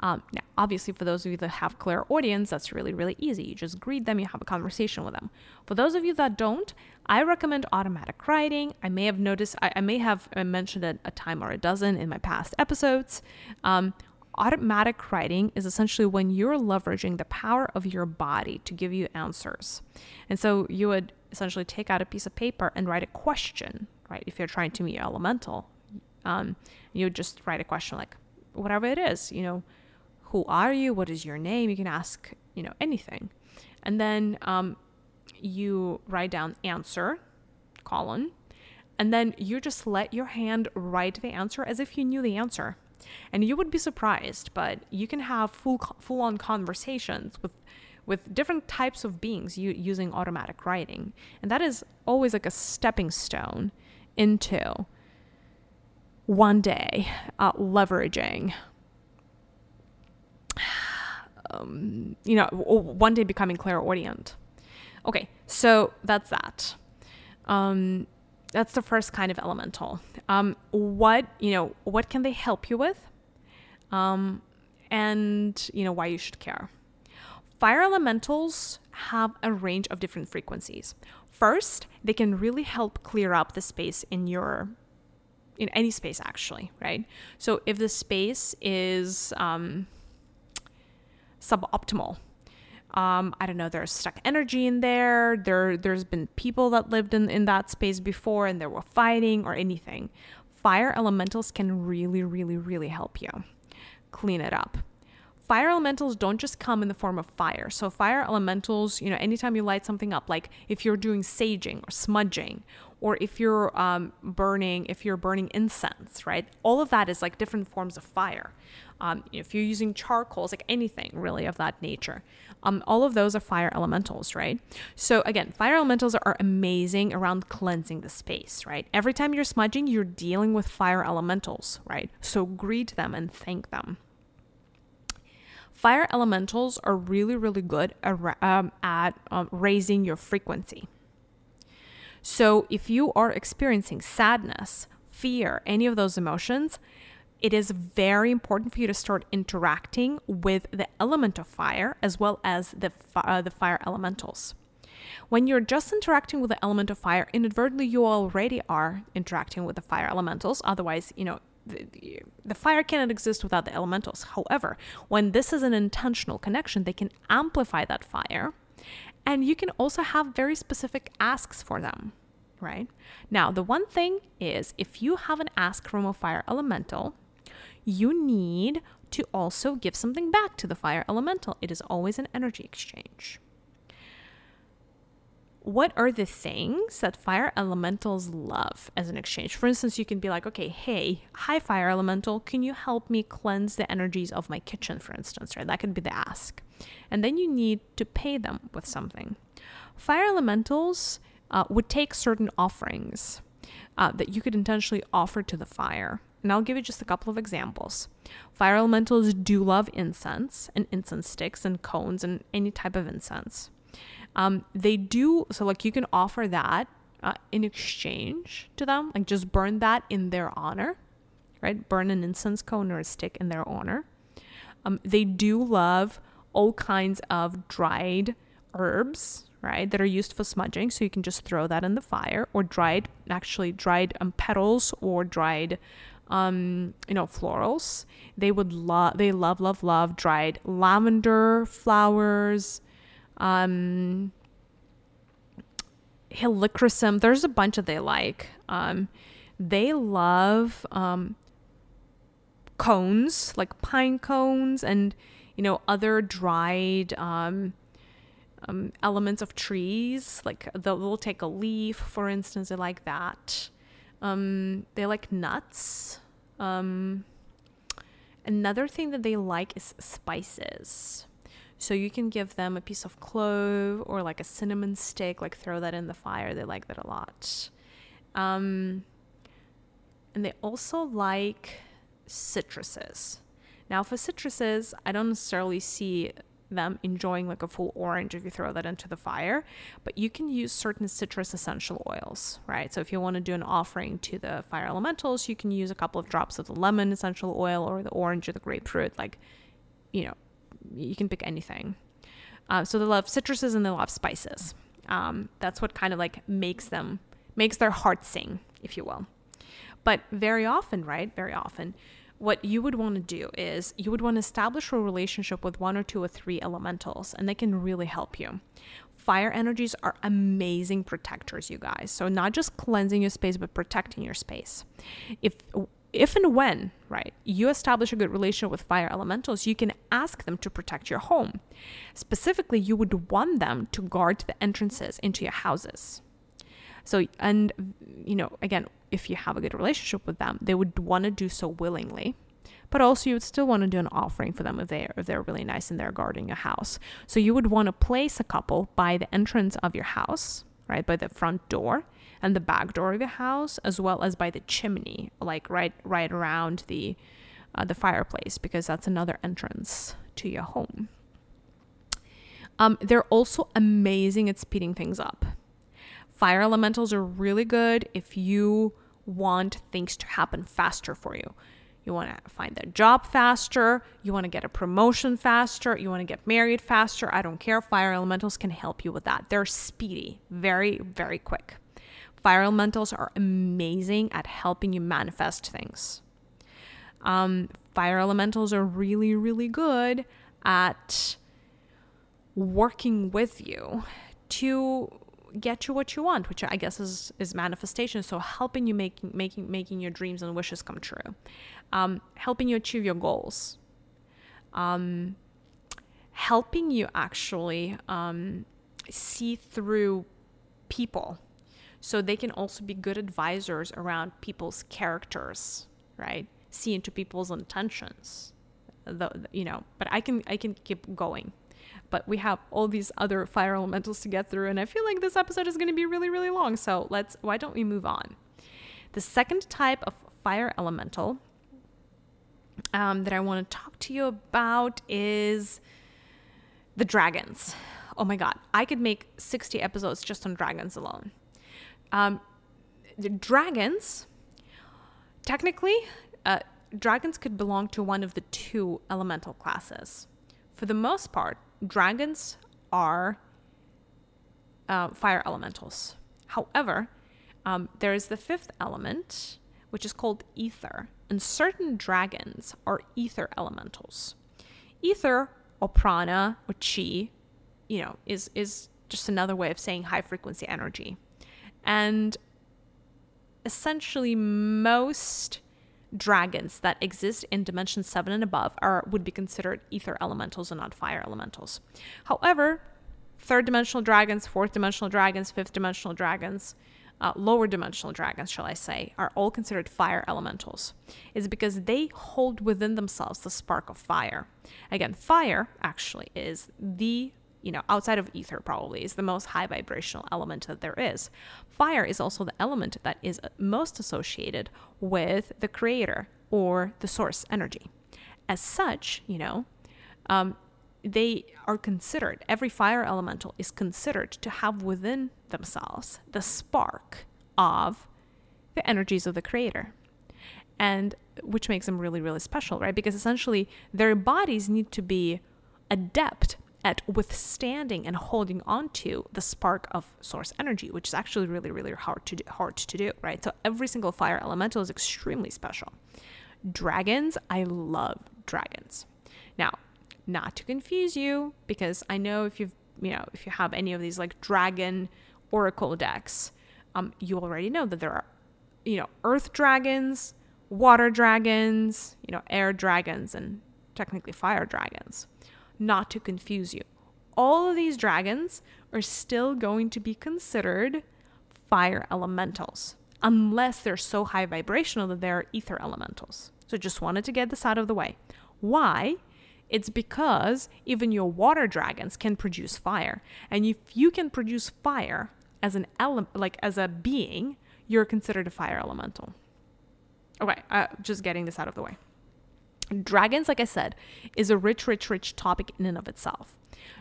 Um, now, obviously, for those of you that have clairaudience, that's really, really easy. You just greet them, you have a conversation with them. For those of you that don't, I recommend automatic writing. I may have noticed, I, I may have mentioned it a time or a dozen in my past episodes. Um, automatic writing is essentially when you're leveraging the power of your body to give you answers. And so you would essentially take out a piece of paper and write a question, right? If you're trying to meet your elemental, um, you just write a question like, whatever it is, you know, who are you? What is your name? You can ask, you know, anything. And then um, you write down answer, colon, and then you just let your hand write the answer as if you knew the answer. And you would be surprised, but you can have full full on conversations with with different types of beings using automatic writing. And that is always like a stepping stone into one day uh, leveraging, um, you know, one day becoming clairaudient. Okay, so that's that. Um, that's the first kind of elemental. Um, what you know, what can they help you with, um, and you know why you should care. Fire elementals have a range of different frequencies. First, they can really help clear up the space in your in any space actually, right? So if the space is um, suboptimal, um, I don't know, there's stuck energy in there. There, there's been people that lived in, in that space before and there were fighting or anything. Fire elementals can really, really, really help you clean it up. Fire elementals don't just come in the form of fire. So, fire elementals, you know, anytime you light something up, like if you're doing saging or smudging, or if you're um, burning, if you're burning incense, right? All of that is like different forms of fire. Um, if you're using charcoals, like anything really of that nature, um, all of those are fire elementals, right? So again, fire elementals are amazing around cleansing the space, right? Every time you're smudging, you're dealing with fire elementals, right? So greet them and thank them. Fire elementals are really, really good um, at um, raising your frequency. So if you are experiencing sadness, fear, any of those emotions, it is very important for you to start interacting with the element of fire as well as the, uh, the fire elementals. When you're just interacting with the element of fire, inadvertently you already are interacting with the fire elementals. Otherwise, you know, the, the, fire cannot exist without the elementals. However, when this is an intentional connection, they can amplify that fire. And you can also have very specific asks for them, right? Now, the one thing is if you have an ask from a fire elemental, you need to also give something back to the fire elemental. It is always an energy exchange. What are the things that fire elementals love as an exchange? For instance, you can be like, okay, hey, hi, fire elemental, can you help me cleanse the energies of my kitchen, for instance, right? That could be the ask. And then you need to pay them with something. Fire elementals uh, would take certain offerings uh, that you could intentionally offer to the fire and I'll give you just a couple of examples. Fire elementals do love incense and incense sticks and cones and any type of incense. Um, they do, so like you can offer that uh, in exchange to them, like just burn that in their honor, right? Burn an incense cone or a stick in their honor. Um, they do love all kinds of dried herbs, right, that are used for smudging. So you can just throw that in the fire, or dried, actually dried um, petals or dried um, you know, florals. They would love, they love, love, love dried lavender flowers, um, helichrysum. There's a bunch that they like. Um, they love um, cones, like pine cones, and you know, other dried um, um, elements of trees. Like they'll, take a leaf, for instance. They like that. Um, they like nuts. Um, another thing that they like is spices. So you can give them a piece of clove or like a cinnamon stick, like throw that in the fire. They like that a lot. Um, and they also like citruses. Now, for citruses, I don't necessarily see them enjoying like a full orange if you throw that into the fire. But you can use certain citrus essential oils, right? So if you want to do an offering to the fire elementals, you can use a couple of drops of the lemon essential oil or the orange or the grapefruit. Like, you know, you can pick anything. Uh, so they love citruses and they love spices. Um, that's what kind of like makes them makes their heart sing, if you will. But very often, right? Very often, what you would want to do is you would want to establish a relationship with one or two or three elementals, and they can really help you. Fire energies are amazing protectors, you guys. So, not just cleansing your space, but protecting your space. If if and when, right, you establish a good relationship with fire elementals, you can ask them to protect your home. Specifically, you would want them to guard the entrances into your houses. So, and, you know, again, if you have a good relationship with them, they would want to do so willingly. But also, you would still want to do an offering for them if they if they're really nice and they're guarding your house. So you would want to place a couple by the entrance of your house, right, by the front door and the back door of your house, as well as by the chimney, like right right around the uh, the fireplace, because that's another entrance to your home. Um, they're also amazing at speeding things up. Fire elementals are really good if you want things to happen faster for you. You want to find a job faster. You want to get a promotion faster. You want to get married faster. I don't care. Fire elementals can help you with that. They're speedy, very, very quick. Fire elementals are amazing at helping you manifest things. Um, fire elementals are really, really good at working with you to get you what you want, which I guess is is manifestation. So helping you making making making your dreams and wishes come true, um, helping you achieve your goals, um, helping you actually um, see through people, so they can also be good advisors around people's characters, right? See into people's intentions, the you know. But I can I can keep going but we have all these other fire elementals to get through and i feel like this episode is going to be really really long so let's why don't we move on the second type of fire elemental um, that i want to talk to you about is the dragons oh my god i could make 60 episodes just on dragons alone um, dragons technically uh, dragons could belong to one of the two elemental classes for the most part dragons are uh, fire elementals. However, um, there is the fifth element, which is called ether, and certain dragons are ether elementals. Ether or prana or chi, you know, is is just another way of saying high frequency energy. And essentially most dragons that exist in dimension 7 and above are would be considered ether elementals and not fire elementals. However, third dimensional dragons, fourth dimensional dragons, fifth dimensional dragons, uh, lower dimensional dragons, shall I say, are all considered fire elementals. Is because they hold within themselves the spark of fire. Again, fire actually is the you know, outside of ether probably is the most high vibrational element that there is. Fire is also the element that is most associated with the creator or the source energy. As such, you know, um, they are considered, every fire elemental is considered to have within themselves the spark of the energies of the creator. And which makes them really, really special, right? Because essentially their bodies need to be adept at withstanding and holding on to the spark of source energy, which is actually really, really hard to do, hard to do, right? So every single fire elemental is extremely special. Dragons, I love dragons. Now, not to confuse you, because I know if you've you know if you have any of these like dragon oracle decks, um, you already know that there are you know earth dragons, water dragons, you know air dragons, and technically fire dragons not to confuse you. All of these dragons are still going to be considered fire elementals, unless they're so high vibrational that they're ether elementals. So just wanted to get this out of the way. Why? It's because even your water dragons can produce fire. And if you can produce fire as an element, like as a being, you're considered a fire elemental. Okay, uh, just getting this out of the way. Dragons, like I said, is a rich, rich, rich topic in and of itself.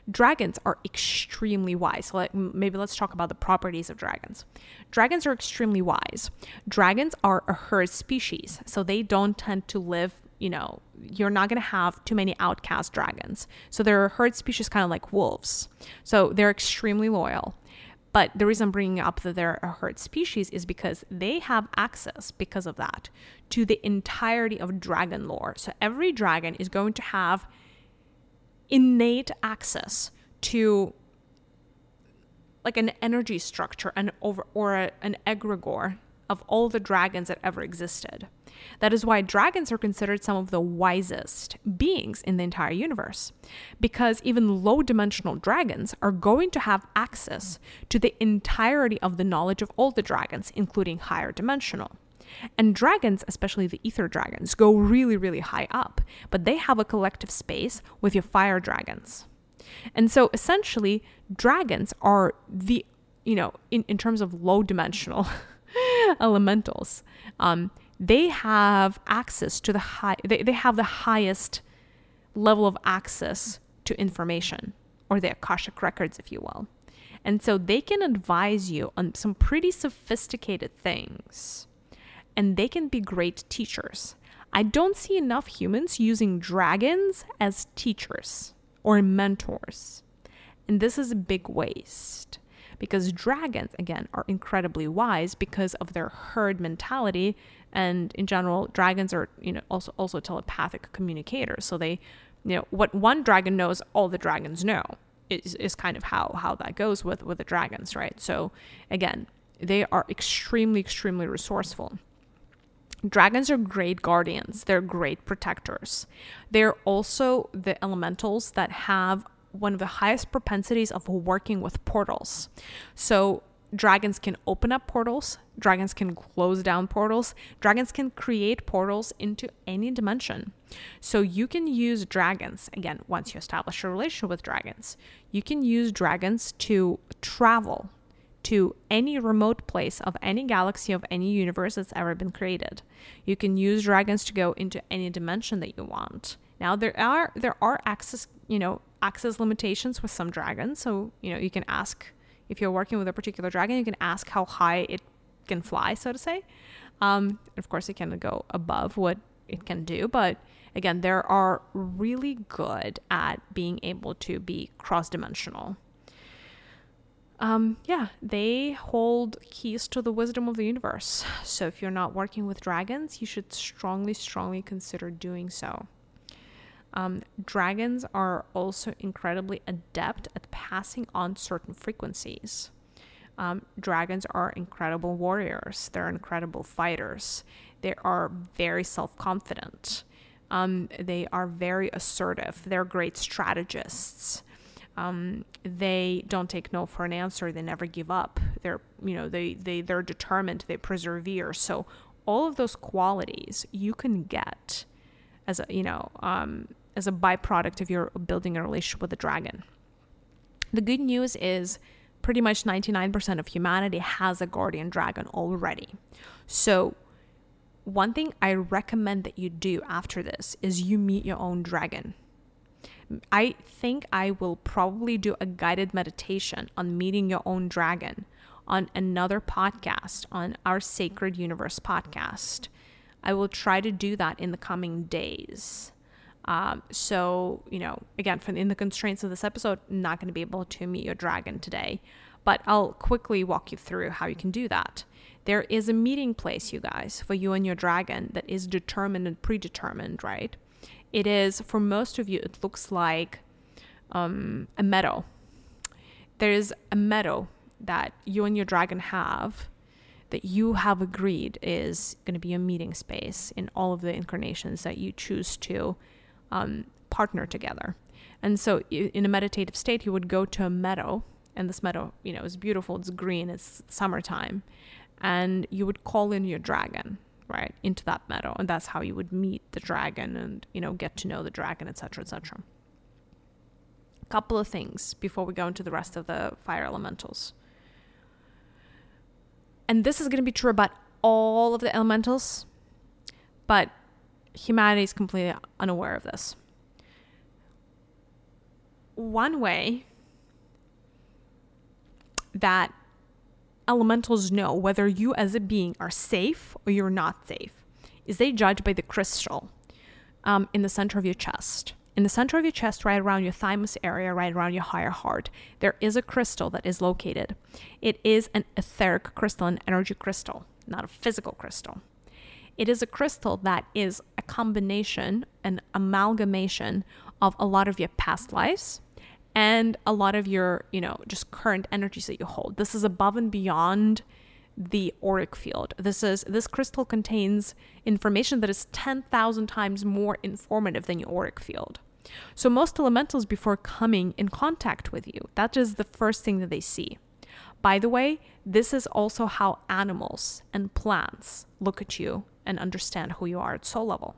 Dragons are extremely wise. So let, maybe let's talk about the properties of dragons. Dragons are extremely wise. Dragons are a herd species, so they don't tend to live, you know, you're not going to have too many outcast dragons. So they're a herd species kind of like wolves. So they're extremely loyal. But the reason I'm bringing up that they're a herd species is because they have access, because of that, to the entirety of dragon lore. So every dragon is going to have innate access to like an energy structure and over or a, an egregore of all the dragons that ever existed. That is why dragons are considered some of the wisest beings in the entire universe, because even low dimensional dragons are going to have access to the entirety of the knowledge of all the dragons, including higher dimensional. And dragons, especially the ether dragons, go really, really high up, but they have a collective space with your fire dragons. And so essentially, dragons are the, you know, in, in terms of low dimensional elementals, um, they have access to the high they, they have the highest level of access to information or the akashic records if you will. And so they can advise you on some pretty sophisticated things and they can be great teachers. I don't see enough humans using dragons as teachers or mentors. And this is a big waste because dragons again are incredibly wise because of their herd mentality and in general dragons are you know also also telepathic communicators so they you know what one dragon knows all the dragons know is, is kind of how how that goes with with the dragons, right? So again, they are extremely extremely resourceful. Dragons are great guardians. They're great protectors. They're also the elementals that have one of the highest propensities of working with portals. So dragons can open up portals, dragons can close down portals, dragons can create portals into any dimension. So you can use dragons, again, once you establish a relationship with dragons, you can use dragons to travel to any remote place of any galaxy of any universe that's ever been created. You can use dragons to go into any dimension that you want. Now there are there are access, you know, access limitations with some dragons. So, you know, you can ask if you're working with a particular dragon, you can ask how high it can fly, so to say. Um, of course, it can go above what it can do, but again, they are really good at being able to be cross dimensional. Um, yeah, they hold keys to the wisdom of the universe. So if you're not working with dragons, you should strongly, strongly consider doing so. Um, dragons are also incredibly adept at passing on certain frequencies. Um, dragons are incredible warriors, they're incredible fighters, they are very self confident, um, they are very assertive, they're great strategists. Um, they don't take no for an answer. They never give up. They're, you know, they, they, they're determined. They persevere. So all of those qualities you can get as a, you know, um, as a byproduct of your building a relationship with a dragon. The good news is pretty much 99% of humanity has a guardian dragon already. So, one thing I recommend that you do after this is you meet your own dragon. I think I will probably do a guided meditation on meeting your own dragon on another podcast, on our Sacred Universe podcast. I will try to do that in the coming days. Um, so, you know, again, from in the constraints of this episode, not going to be able to meet your dragon today, but I'll quickly walk you through how you can do that. There is a meeting place, you guys, for you and your dragon that is determined and predetermined, right? It is, for most of you, it looks like um, a meadow. There is a meadow that you and your dragon have that you have agreed is going to be a meeting space in all of the incarnations that you choose to um, partner together. And so, in a meditative state, you would go to a meadow, and this meadow, you know, is beautiful, it's green, it's summertime, and you would call in your dragon, right, into that meadow, and that's how you would meet the dragon and you know get to know the dragon, etc., etc. A couple of things before we go into the rest of the fire elementals. And this is going to be true about all of the elementals, but humanity is completely unaware of this. One way that elementals know whether you as a being are safe or you're not safe is they judge by the crystal um, in the center of your chest. In the center of your chest, right around your thymus area, right around your higher heart, there is a crystal that is located. It is an etheric crystal, an energy crystal, not a physical crystal. It is a crystal that is a combination, an amalgamation of a lot of your past lives and a lot of your, you know, just current energies that you hold. This is above and beyond the auric field. This is this crystal contains information that is 10,000 times more informative than your auric field. So most elementals before coming in contact with you, that is the first thing that they see. By the way, this is also how animals and plants look at you and understand who you are at soul level.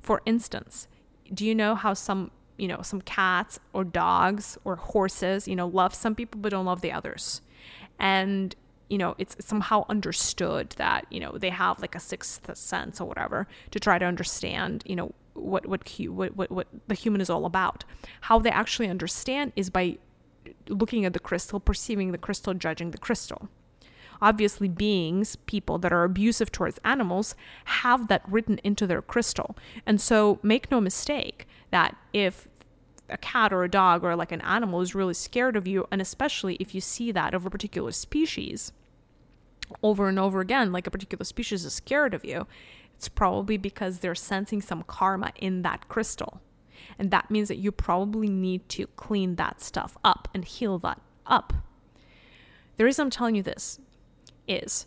For instance, do you know how some, you know, some cats or dogs or horses, you know, love some people but don't love the others? And you know, it's somehow understood that, you know, they have like a sixth sense or whatever to try to understand, you know, what what what what, what the human is all about. How they actually understand is by looking at the crystal, perceiving the crystal, judging the crystal. Obviously, beings, people that are abusive towards animals, have that written into their crystal. And so, make no mistake that if a cat or a dog or like an animal is really scared of you, and especially if you see that of a particular species over and over again, like a particular species is scared of you, it's probably because they're sensing some karma in that crystal. And that means that you probably need to clean that stuff up and heal that up. The reason I'm telling you this is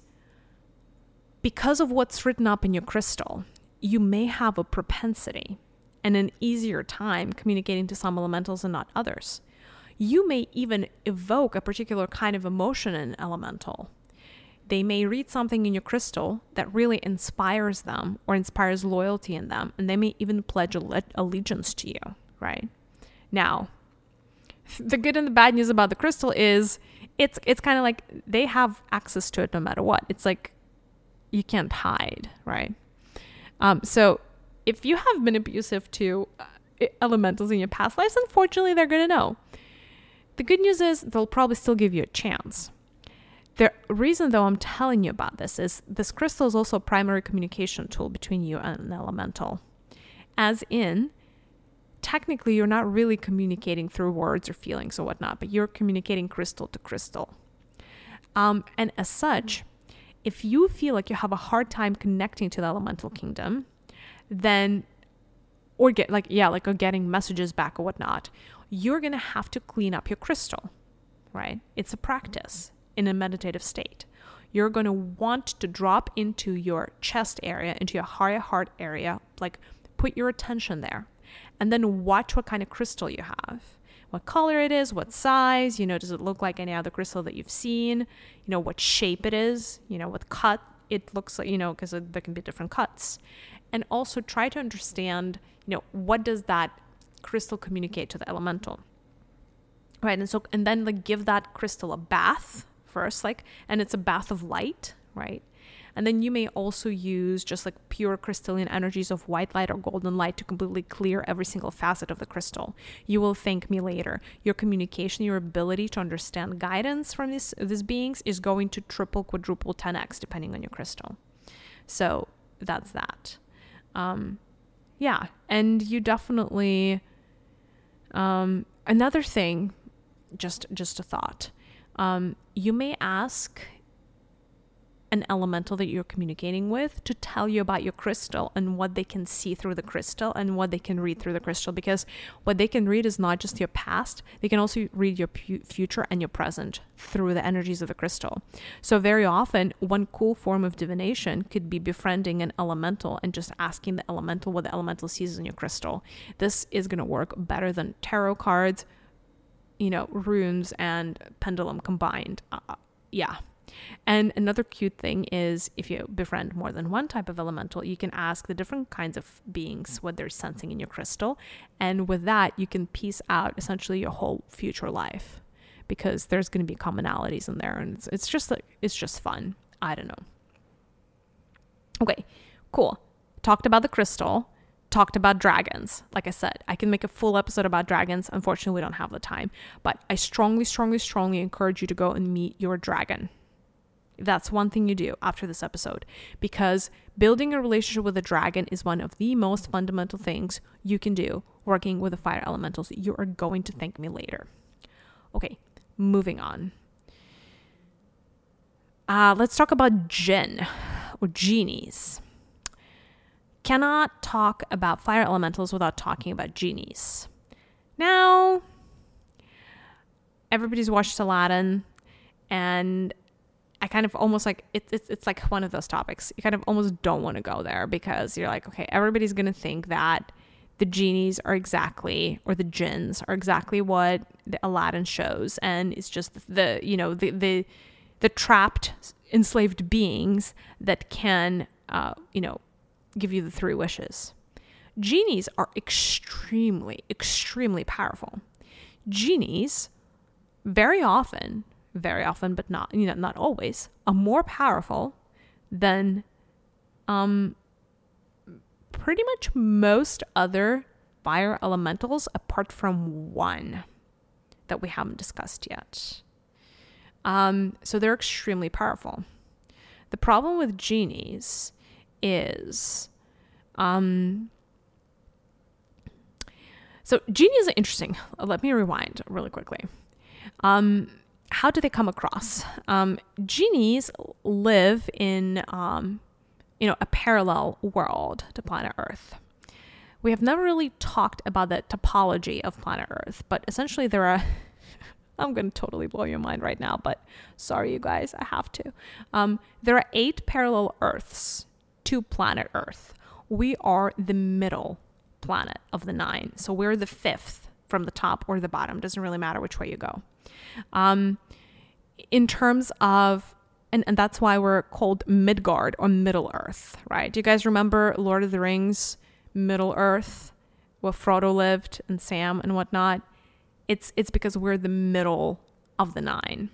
because of what's written up in your crystal, you may have a propensity and an easier time communicating to some elementals and not others. You may even evoke a particular kind of emotion in elemental. They may read something in your crystal that really inspires them or inspires loyalty in them, and they may even pledge allegiance to you, right? Now, the good and the bad news about the crystal is it's it's kind of like they have access to it no matter what. It's like you can't hide, right? Um, so if you have been abusive to uh, elementals in your past lives, unfortunately, they're to know. The good news is they'll probably still give you a chance. The reason, though, I'm telling you about this is this crystal is also a primary communication tool between you and an elemental. As in, technically, you're not really communicating through words or feelings or whatnot, but you're communicating crystal to crystal. Um, and as such, if you feel like you have a hard time connecting to the elemental kingdom, then or get like yeah like or getting messages back or whatnot you're gonna have to clean up your crystal right? It's a practice in a meditative state. You're to want to drop into your chest area into your higher heart area like put your attention there and then watch what kind of crystal you have what color it is what size you know does it look like any other crystal that you've seen you know what shape it is you know what cut it looks like you know because there can be different cuts and also try to understand, you know, what does that crystal communicate to the elemental? Right. And so, and then like give that crystal a bath first, like, and it's a bath of light, right? And then you may also use just like pure crystalline energies of white light or golden light to completely clear every single facet of the crystal. You will thank me later. Your communication, your ability to understand guidance from these, these beings is going to triple, quadruple, 10x depending on your crystal. So that's that. Um, yeah, and you definitely. Um, another thing, just just a thought. Um, you may ask an elemental that you're communicating with to tell you about your crystal and what they can see through the crystal and what they can read through the crystal. Because what they can read is not just your past they can also read your pu- future and your present through the energies of the crystal. So very often one cool form of divination could be befriending an elemental and just asking the elemental what the elemental sees in your crystal. This is going to work better than tarot cards you know runes and pendulum combined. Uh, yeah and another cute thing is if you befriend more than one type of elemental, you can ask the different kinds of beings what they're sensing in your crystal. And with that, you can piece out essentially your whole future life because there's going to be commonalities in there. And it's, it's just like, it's just fun. I don't know. Okay, cool. Talked about the crystal talked about dragons. Like I said, I can make a full episode about dragons. Unfortunately, we don't have the time. But I strongly, strongly, strongly encourage you to go and meet your dragon. That's one thing you do after this episode because building a relationship with a dragon is one of the most fundamental things you can do working with the fire elementals. You are going to thank me later. Okay, moving on. Uh, let's talk about jinn or genies. Cannot talk about fire elementals without talking about genies. Now, everybody's watched Aladdin, and I kind of almost like it's it's it's like one of those topics. You kind of almost don't want to go there because you're like, okay, everybody's gonna think that the genies are exactly or the jinns are exactly what the Aladdin shows, and it's just the you know the the the trapped enslaved beings that can uh, you know give you the three wishes. Genies are extremely extremely powerful. Genies very often very often, but not you know not always, are more powerful than um pretty much most other fire elementals apart from one that we haven't discussed yet. Um, so they're extremely powerful. The problem with genies is um, so genies are interesting. Let me rewind really quickly. Um, how do they come across? Um, genies live in, um, you know, a parallel world to planet Earth. we have never really talked about the topology of planet Earth, but essentially there are. I'm going to totally blow your mind right now, but sorry, you guys, I have to. Um, there are eight parallel Earths to planet Earth. We are the middle planet of the nine. So we're the fifth from the top or the bottom. Doesn't really matter which way you go. Um, in terms of and, and that's why we're called Midgard or Middle Earth, right? Do you guys remember Lord of the Rings, Middle Earth, where Frodo lived and Sam and whatnot? It's it's because we're the middle of the nine.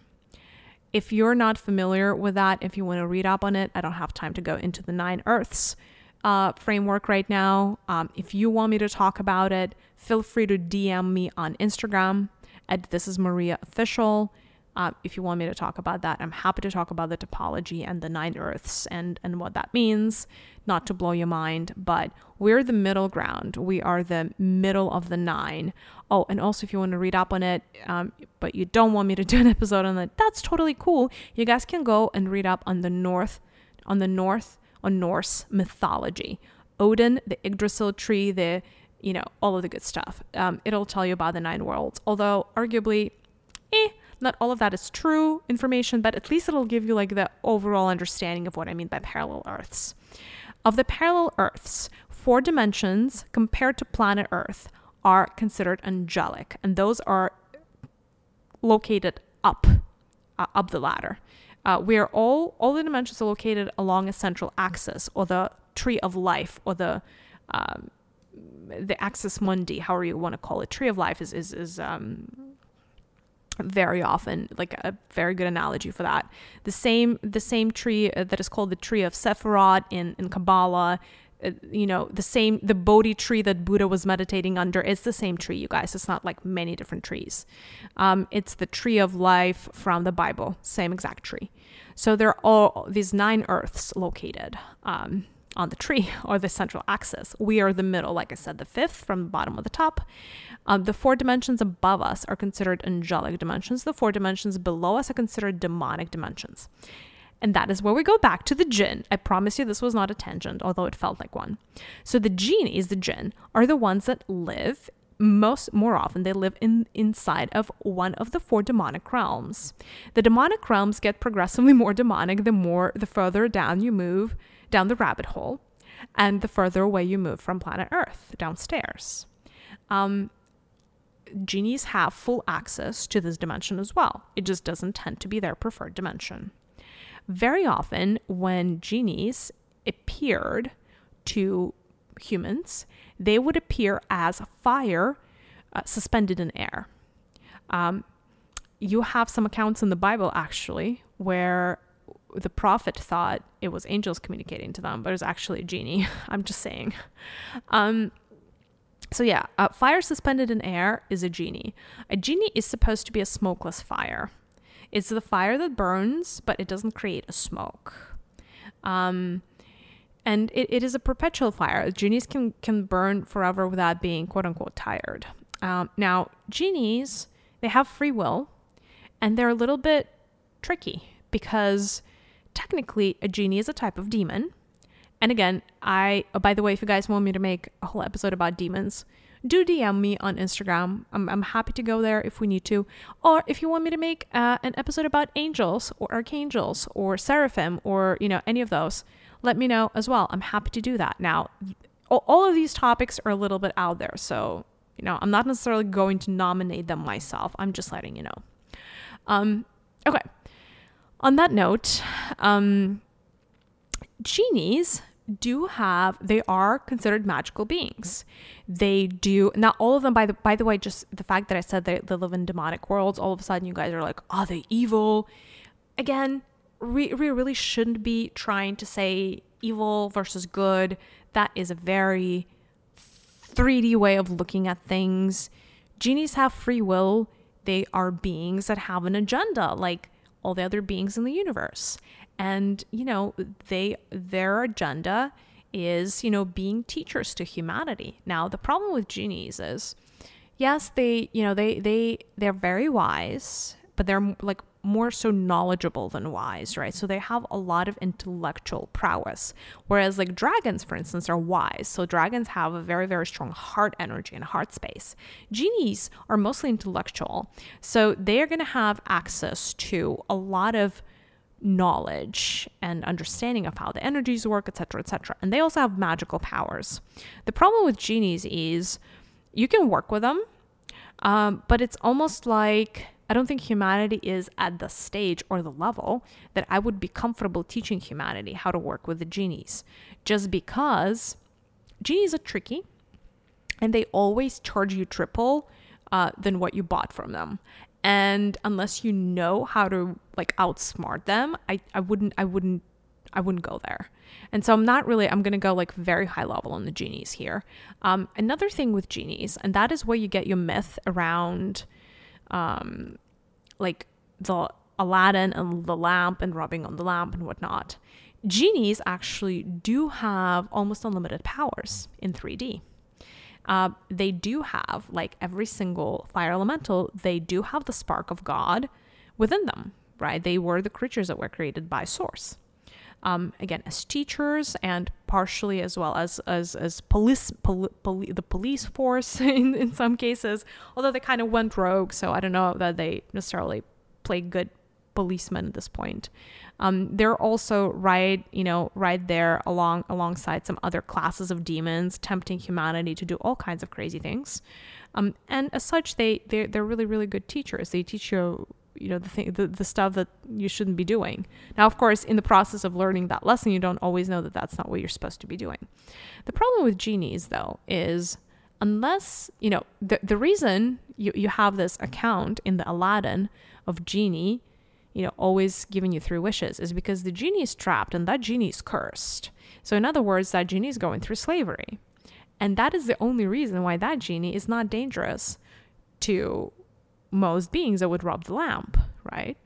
If you're not familiar with that, if you want to read up on it, I don't have time to go into the nine Earths uh, framework right now. Um, if you want me to talk about it, feel free to DM me on Instagram at this is Maria official. Uh, if you want me to talk about that, I'm happy to talk about the topology and the nine earths and, and what that means. Not to blow your mind, but we're the middle ground. We are the middle of the nine. Oh, and also, if you want to read up on it, um, but you don't want me to do an episode on it, that's totally cool. You guys can go and read up on the north, on the north, on Norse mythology. Odin, the Yggdrasil tree, the you know all of the good stuff. Um, it'll tell you about the nine worlds. Although arguably, eh not all of that is true information, but at least it'll give you like the overall understanding of what I mean by parallel Earths. Of the parallel Earths, four dimensions compared to planet Earth are considered angelic, and those are located up, uh, up the ladder. Uh, where all all the dimensions are located along a central axis, or the tree of life, or the um, the axis mundi, however you want to call it. Tree of life is is is um, very often like a very good analogy for that. The same the same tree uh, that is called the tree of Sephiroth in in kabbalah uh, you know the same the bodhi tree that buddha was meditating under is the same tree you guys. It's not like many different trees. Um, it's the tree of life from the bible same exact tree. So there are all these nine earths located um, on the tree or the central axis. We are the middle, like I said, the fifth from the bottom of the top. Um, the four dimensions above us are considered angelic dimensions. The four dimensions below us are considered demonic dimensions. And that is where we go back to the jinn. I promise you this was not a tangent, although it felt like one. So the genies, the jinn, are the ones that live most more often they live in inside of one of the four demonic realms. The demonic realms get progressively more demonic the more the further down you move down the rabbit hole and the further away you move from planet Earth downstairs. Um, genies have full access to this dimension as well. It just doesn't tend to be their preferred dimension. Very often, when genies appeared to humans, they would appear as fire uh, suspended in air. Um, you have some accounts in the Bible actually where the prophet thought it was angels communicating to them, but it was actually a genie. I'm just saying. Um, so yeah, uh, fire suspended in air is a genie. A genie is supposed to be a smokeless fire. It's the fire that burns, but it doesn't create a smoke. Um, and it, it is a perpetual fire. Genies can can burn forever without being quote unquote tired. Um, now, genies they have free will, and they're a little bit tricky because technically a genie is a type of demon. And again, I, oh, by the way, if you guys want me to make a whole episode about demons, do DM me on Instagram. I'm, I'm happy to go there if we need to. Or if you want me to make uh, an episode about angels or archangels or seraphim or, you know, any of those, let me know as well. I'm happy to do that. Now, all of these topics are a little bit out there. So, you know, I'm not necessarily going to nominate them myself. I'm just letting you know. Um, okay. On that note, um, genies do have they are considered magical beings. They do not all of them by the by the way just the fact that i said they, they live in demonic worlds all of a sudden you guys are like are they evil? Again we, we really shouldn't be trying to say evil versus good. That is a very 3d way of looking at things. Genies have free will. They are beings that have an agenda. Like all the other beings in the universe. And, you know, they their agenda is, you know, being teachers to humanity. Now, the problem with genies is yes, they, you know, they they they're very wise, but they're like more so knowledgeable than wise, right? So they have a lot of intellectual prowess. Whereas, like dragons, for instance, are wise. So dragons have a very, very strong heart energy and heart space. Genies are mostly intellectual. So they are going to have access to a lot of knowledge and understanding of how the energies work, etc., etc. And they also have magical powers. The problem with genies is you can work with them, um, but it's almost like I don't think humanity is at the stage or the level that I would be comfortable teaching humanity how to work with the genies, just because genies are tricky and they always charge you triple uh, than what you bought from them. And unless you know how to like outsmart them, I, I wouldn't I wouldn't I wouldn't go there. And so I'm not really, I'm going to go like very high level on the genies here. Um, another thing with genies, and that is where you get your myth around um, like the Aladdin and the lamp and rubbing on the lamp and whatnot. Genies actually do have almost unlimited powers in 3D. Uh, they do have, like every single fire elemental, they do have the spark of God within them, right? They were the creatures that were created by Source. Um, again, as teachers and partially as well as as as police, poli- poli- the police force in in some cases. Although they kind of went rogue, so I don't know that they necessarily play good policemen at this point. Um, they're also right, you know, right there along alongside some other classes of demons, tempting humanity to do all kinds of crazy things. Um, and as such, they they're, they're really really good teachers. They teach you you know the thing the, the stuff that you shouldn't be doing. Now of course in the process of learning that lesson you don't always know that that's not what you're supposed to be doing. The problem with genies though is unless you know the, the reason you, you have this account in the aladdin of genie you know always giving you three wishes is because the genie is trapped and that genie is cursed. So in other words that genie is going through slavery. And that is the only reason why that genie is not dangerous to most beings that would rob the lamp, right?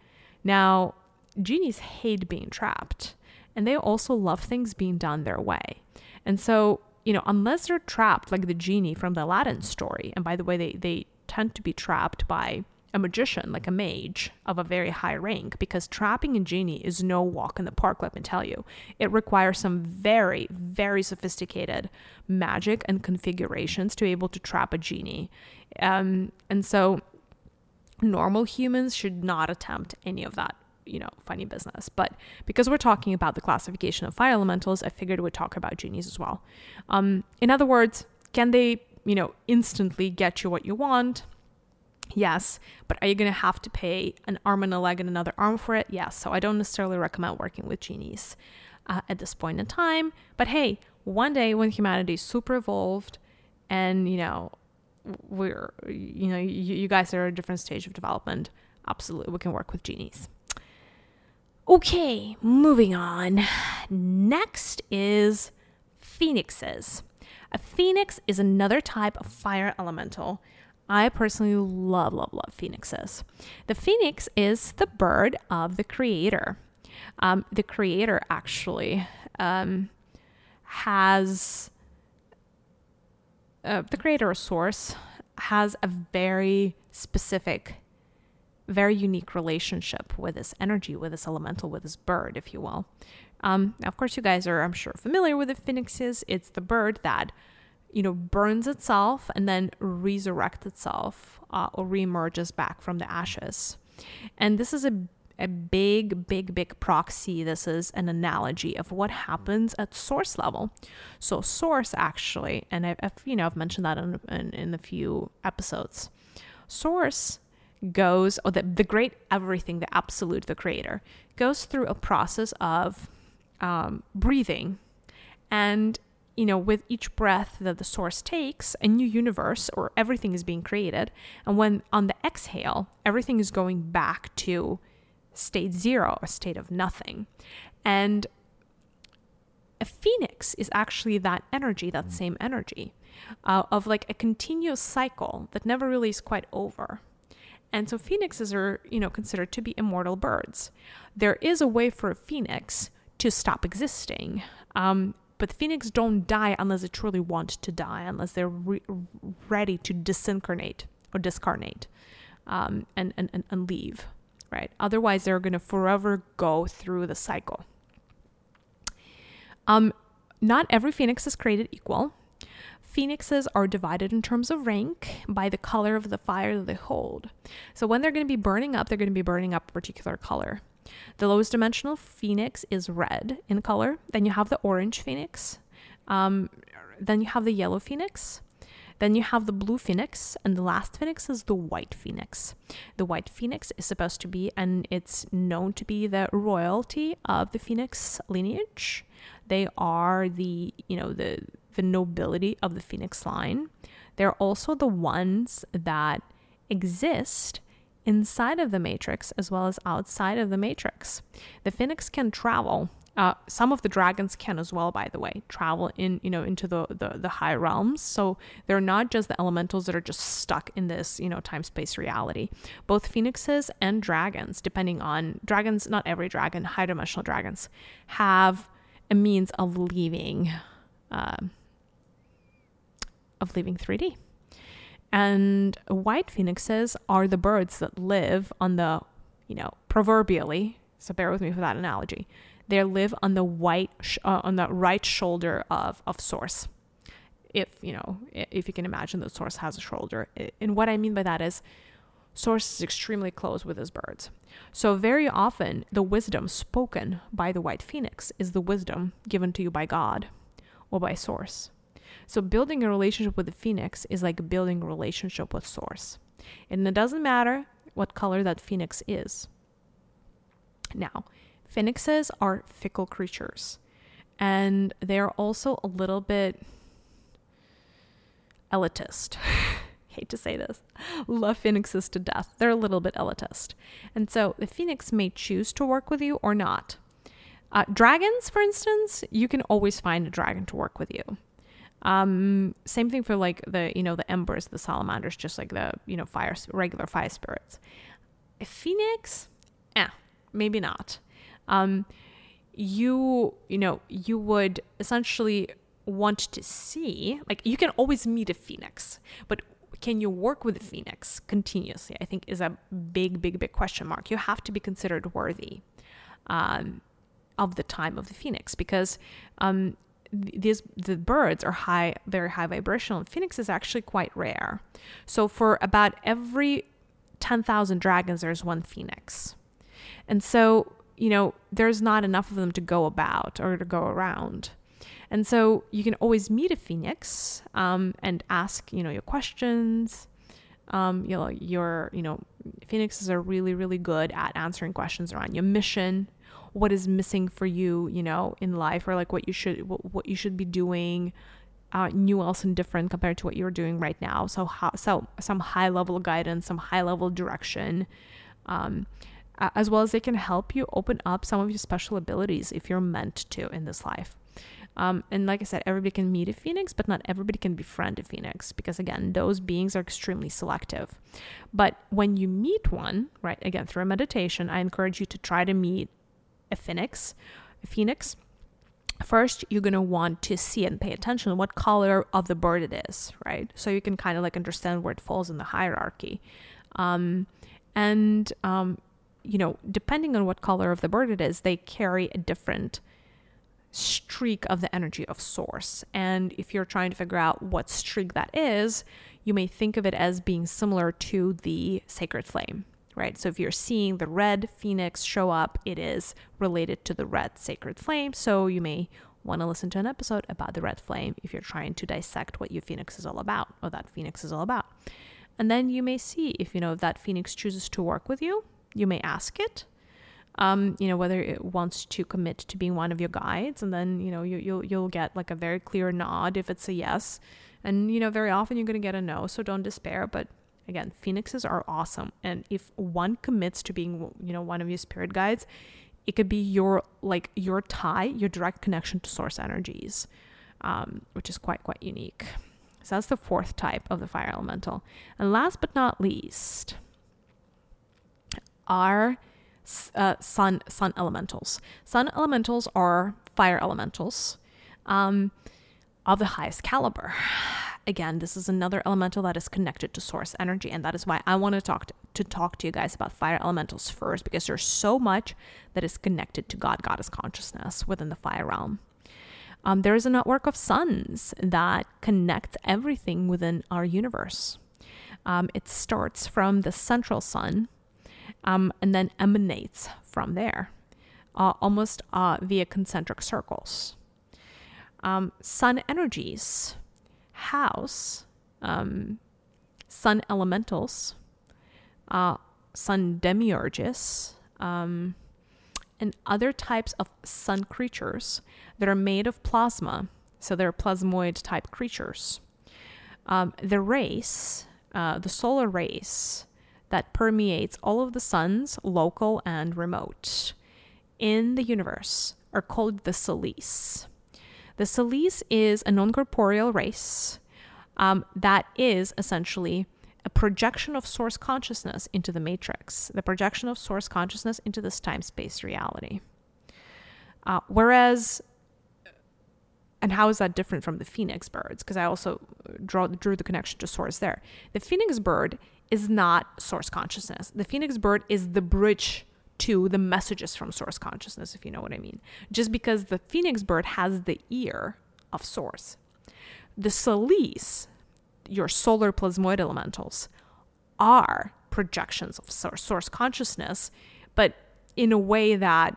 Now, genies hate being trapped, and they also love things being done their way. And so, you know, unless they're trapped like the genie from the Aladdin story, and by the way, they, they tend to be trapped by a magician, like a mage of a very high rank, because trapping a genie is no walk in the park, let me tell you. It requires some very, very sophisticated magic and configurations to be able to trap a genie. Um, and so normal humans should not attempt any of that you know funny business. But because we're talking about the classification of fire elementals i figured we'd talk about genies as well. Um, in other words can they you know instantly get you what you want? Yes. But are you going to have to pay an arm and a leg and another arm for it? Yes. So i don't necessarily recommend working with genies uh, at this point in time. But hey one day when humanity is super evolved and you know we're you know you, you guys are at a different stage of development. Absolutely we can work with genies. Okay moving on. Next is phoenixes. A phoenix is another type of fire elemental. I personally love, love, love phoenixes. The phoenix is the bird of the creator. Um, the creator actually um, has uh, the creator source has a very specific very unique relationship with this energy with this elemental with this bird if you will. Um, now of course you guys are i'm sure familiar with the phoenixes. It's the bird that you know burns itself and then resurrects itself uh, or reemerges back from the ashes. And this is a a big, big, big proxy. This is an analogy of what happens at source level. So, source actually, and I've, you know I've mentioned that in, in, in a few episodes. Source goes, or the, the great everything, the absolute, the creator, goes through a process of um, breathing. And, you know, with each breath that the source takes, a new universe or everything is being created. And when on the exhale, everything is going back to state zero, a state of nothing. And a phoenix is actually that energy, that same energy uh, of like a continuous cycle that never really is quite over. And so phoenixes are, you know, considered to be immortal birds. There is a way for a phoenix to stop existing. Um, but phoenix don't die unless they truly want to die, unless they're re- ready to disincarnate or discarnate um, and, and, and leave. Right? Otherwise, they're going to forever go through the cycle. Um, not every phoenix is created equal. Phoenixes are divided in terms of rank by the color of the fire that they hold. So when they're going to be burning up, they're going to be burning up a particular color. The lowest dimensional phoenix is red in color. Then you have the orange phoenix. Um, then you have the yellow phoenix. Then you have the blue phoenix, and the last phoenix is the white phoenix. The white phoenix is supposed to be, and it's known to be the royalty of the phoenix lineage. They are the, you know, the the nobility of the phoenix line. They're also the ones that exist inside of the matrix as well as outside of the matrix. The phoenix can travel. Uh, some of the dragons can as well, by the way, travel in you know into the, the the high realms. So they're not just the elementals that are just stuck in this you know time space reality. Both phoenixes and dragons, depending on dragons, not every dragon, high dimensional dragons, have a means of leaving. Uh, of leaving 3D. And white phoenixes are the birds that live on the, you know, proverbially, so bear with me for that analogy. They live on the white, sh- uh, on the right shoulder of, of source. If, you know, if you can imagine that source has a shoulder. And what I mean by that is source is extremely close with his birds. So very often the wisdom spoken by the white phoenix is the wisdom given to you by God or by source. So building a relationship with the phoenix is like building a relationship with source. And it doesn't matter what color that phoenix is. Now, phoenixes are fickle creatures and they're also a little bit elitist. Hate to say this. Love phoenixes to death. They're a little bit elitist. And so the phoenix may choose to work with you or not. Uh, dragons, for instance, you can always find a dragon to work with you. Um, same thing for like the you know the embers, the salamanders, just like the you know fire regular fire spirits. A phoenix, eh, maybe not. Um, you you know you would essentially want to see like you can always meet a phoenix, but can you work with a phoenix continuously? I think is a big big big question mark. You have to be considered worthy. Um, of the time of the phoenix because um, these the birds are high very high vibrational phoenix is actually quite rare so for about every 10,000 dragons there's one phoenix and so you know there's not enough of them to go about or to go around and so you can always meet a phoenix um, and ask you know your questions um, you know your you know phoenixes are really really good at answering questions around your mission what is missing for you, you know, in life or like what you should what, what you should be doing uh, new else and different compared to what you're doing right now. So how, so some high level guidance, some high level direction. Um, as well as they can help you open up some of your special abilities if you're meant to in this life. Um, and like I said, everybody can meet a phoenix, but not everybody can befriend a phoenix because, again, those beings are extremely selective. But when you meet one, right, again, through a meditation, I encourage you to try to meet a phoenix, a phoenix, first you're going to want to see and pay attention to what color of the bird it is, right? So you can kind of like understand where it falls in the hierarchy. Um, and, um, you know, depending on what color of the bird it is, they carry a different streak of the energy of source. And if you're trying to figure out what streak that is, you may think of it as being similar to the sacred flame, right? So if you're seeing the red phoenix show up, it is related to the red sacred flame. So you may want to listen to an episode about the red flame if you're trying to dissect what your phoenix is all about or that phoenix is all about. And then you may see if you know if that phoenix chooses to work with you, you may ask it. Um, you know whether it wants to commit to being one of your guides, and then you know you, you'll you'll get like a very clear nod if it's a yes, and you know very often you're gonna get a no, so don't despair. But Again, phoenixes are awesome. And if one commits to being, you know, one of your spirit guides, it could be your like your tie, your direct connection to source energies, um, which is quite quite unique. So that's the fourth type of the fire elemental. And last but not least, are uh, sun sun elementals. Sun elementals are fire elementals um, of the highest caliber, again, this is another elemental that is connected to source energy. And that is why I want to talk to, talk to you guys about fire elementals first, because there's so much that is connected to God, goddess consciousness within the fire realm. Um, there is a network of suns that connects everything within our universe. Um, it starts from the central sun um, and then emanates from there, uh, almost uh, via concentric circles. Um, sun energies house um, sun elementals, uh, sun demiurges, um, and other types of sun creatures that are made of plasma. So they're plasmoid type creatures. Um, the race, uh, the solar race that permeates all of the suns, local and remote, in the universe are called the Solace. The Solace is a non corporeal race um, that is essentially a projection of source consciousness into the matrix, the projection of source consciousness into this time space reality. Uh, whereas, and how is that different from the phoenix birds? Because I also draw, drew the connection to source there. The phoenix bird is not source consciousness. The phoenix bird is the bridge to the messages from source consciousness, if you know what I mean. Just because the phoenix bird has the ear of source. The Solace, your solar plasmoid elementals, are projections of source consciousness, but in a way that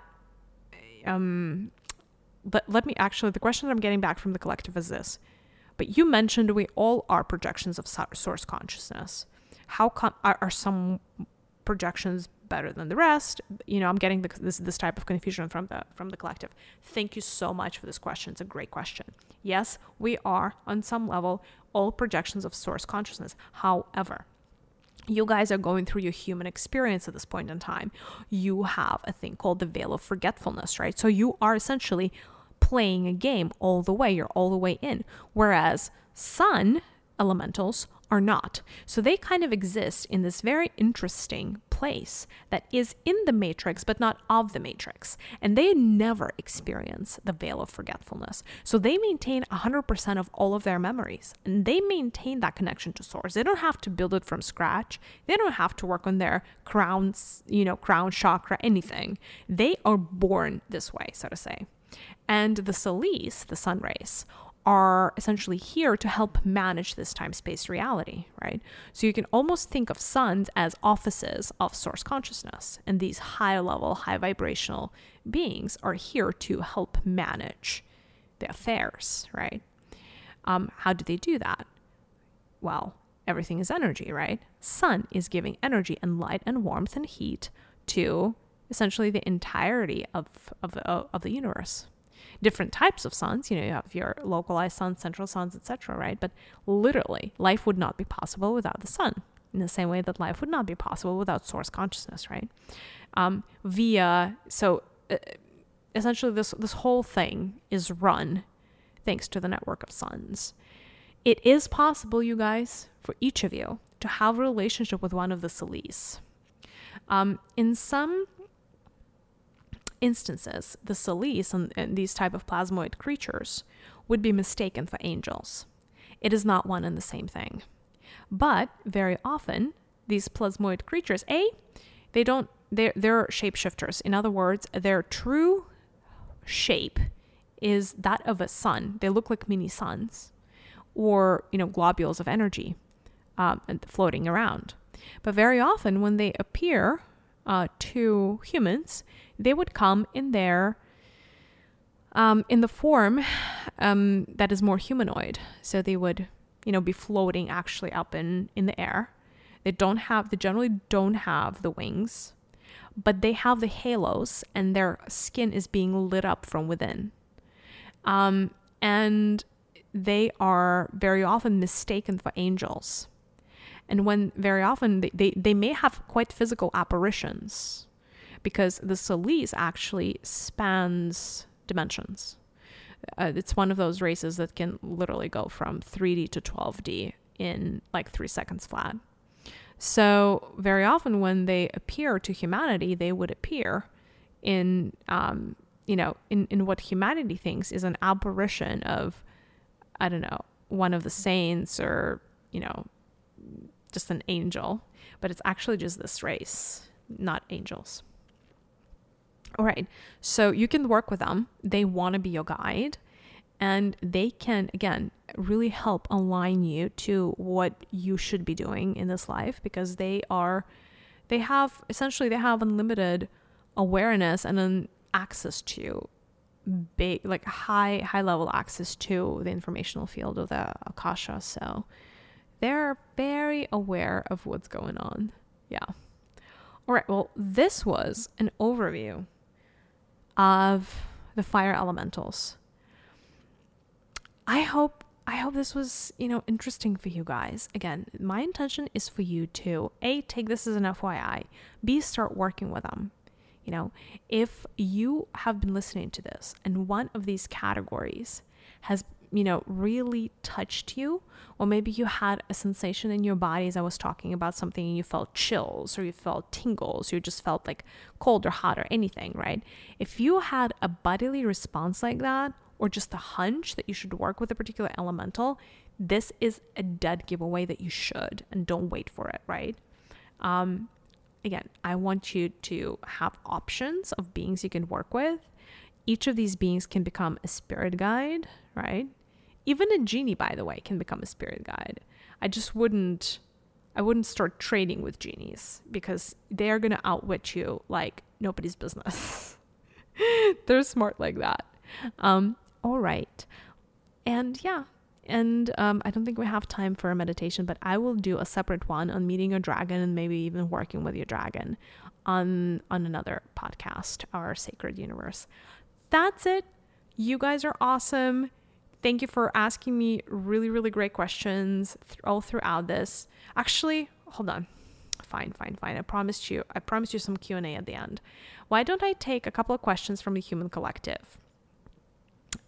um but let me actually the question that I'm getting back from the collective is this. But you mentioned we all are projections of source consciousness. How come are, are some projections better than the rest? You know, I'm getting the, this this type of confusion from the from the collective. Thank you so much for this question. It's a great question. Yes, we are on some level all projections of source consciousness. However, you guys are going through your human experience at this point in time. You have a thing called the veil of forgetfulness, right? So you are essentially playing a game all the way. You're all the way in. Whereas sun elementals are not. So they kind of exist in this very interesting place that is in the matrix, but not of the matrix. And they never experience the veil of forgetfulness. So they maintain 100% of all of their memories and they maintain that connection to source. They don't have to build it from scratch. They don't have to work on their crowns, you know, crown chakra, anything. They are born this way, so to say. And the Solace, the sun rays, are essentially here to help manage this time space reality, right? So you can almost think of suns as offices of source consciousness, and these high level, high vibrational beings are here to help manage the affairs, right? Um, how do they do that? Well, everything is energy, right? Sun is giving energy and light and warmth and heat to essentially the entirety of, of, of the universe different types of suns. You know, you have your localized suns, central suns, etc. Right? But literally, life would not be possible without the sun. In the same way that life would not be possible without source consciousness, right? Um, via so uh, essentially this this whole thing is run thanks to the network of suns. It is possible, you guys, for each of you to have a relationship with one of the Solace. Um, in some instances, the Solace and, and these type of plasmoid creatures would be mistaken for angels. It is not one and the same thing. But very often, these plasmoid creatures, A, they don't they're they're shapeshifters. In other words, their true shape is that of a sun. They look like mini suns, or you know globules of energy, um, floating around. But very often, when they appear uh, to humans, they would come in their um, in the form um, that is more humanoid. So they would, you know, be floating actually up in in the air. They don't have, they generally don't have the wings, but they have the halos, and their skin is being lit up from within. Um, and they are very often mistaken for angels. And when very often they, they, they may have quite physical apparitions because the Solace actually spans dimensions. Uh, it's one of those races that can literally go from 3D to 12D in like three seconds flat. So, very often when they appear to humanity, they would appear in, um, you know, in, in what humanity thinks is an apparition of, I don't know, one of the saints or, you know, just an angel, but it's actually just this race, not angels. All right. So you can work with them. They want to be your guide. And they can again really help align you to what you should be doing in this life because they are they have essentially they have unlimited awareness and then access to big like high high level access to the informational field of the akasha. So they're very aware of what's going on. Yeah. All right well this was an overview of the fire elementals I hope I hope this was, you know, interesting for you guys. Again, my intention is for you to A take this as an FYI, B start working with them. You know, if you have been listening to this and one of these categories has, you know, really touched you, or maybe you had a sensation in your body as I was talking about something and you felt chills or you felt tingles, you just felt like cold or hot or anything, right? If you had a bodily response like that, or just a hunch that you should work with a particular elemental, this is a dead giveaway that you should and don't wait for it, right? Um, again, I want you to have options of beings you can work with. Each of these beings can become a spirit guide, right? Even a genie, by the way, can become a spirit guide. I just wouldn't I wouldn't start trading with genies because they're gonna outwit you like nobody's business. they're smart like that. Um, all right. And yeah, and um, I don't think we have time for a meditation, but I will do a separate one on meeting your dragon and maybe even working with your dragon on on another podcast, our sacred universe. That's it. You guys are awesome. Thank you for asking me really, really great questions th- all throughout this. Actually, hold on. Fine, fine, fine. I promised you. I promised you some Q and A at the end. Why don't I take a couple of questions from the Human Collective?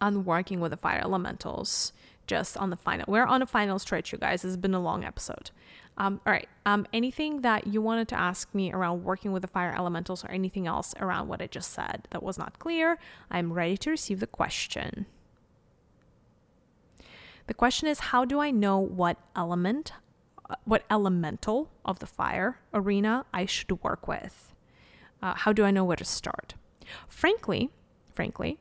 on working with the fire elementals just on the final we're on a final stretch you guys it's been a long episode um, all right um, anything that you wanted to ask me around working with the fire elementals or anything else around what i just said that was not clear i'm ready to receive the question the question is how do i know what element uh, what elemental of the fire arena i should work with? Uh, how do i know where to start? Frankly frankly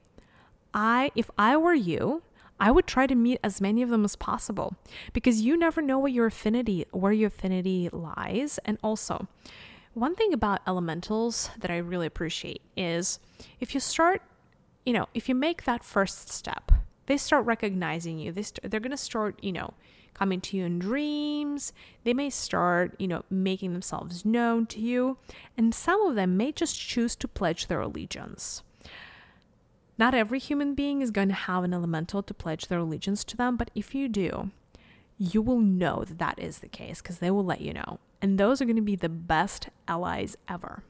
I if I were you, I would try to meet as many of them as possible because you never know what your affinity where your affinity lies. And also one thing about elementals that I really appreciate is if you start, you know, if you make that first step, they start recognizing you. They st- they're going to start, you know, coming to you in dreams. They may start, you know, making themselves known to you, and some of them may just choose to pledge their allegiance. Not every human being is going to have an elemental to pledge their allegiance to them, but if you do, you will know that that is the case because they will let you know. And those are going to be the best allies ever.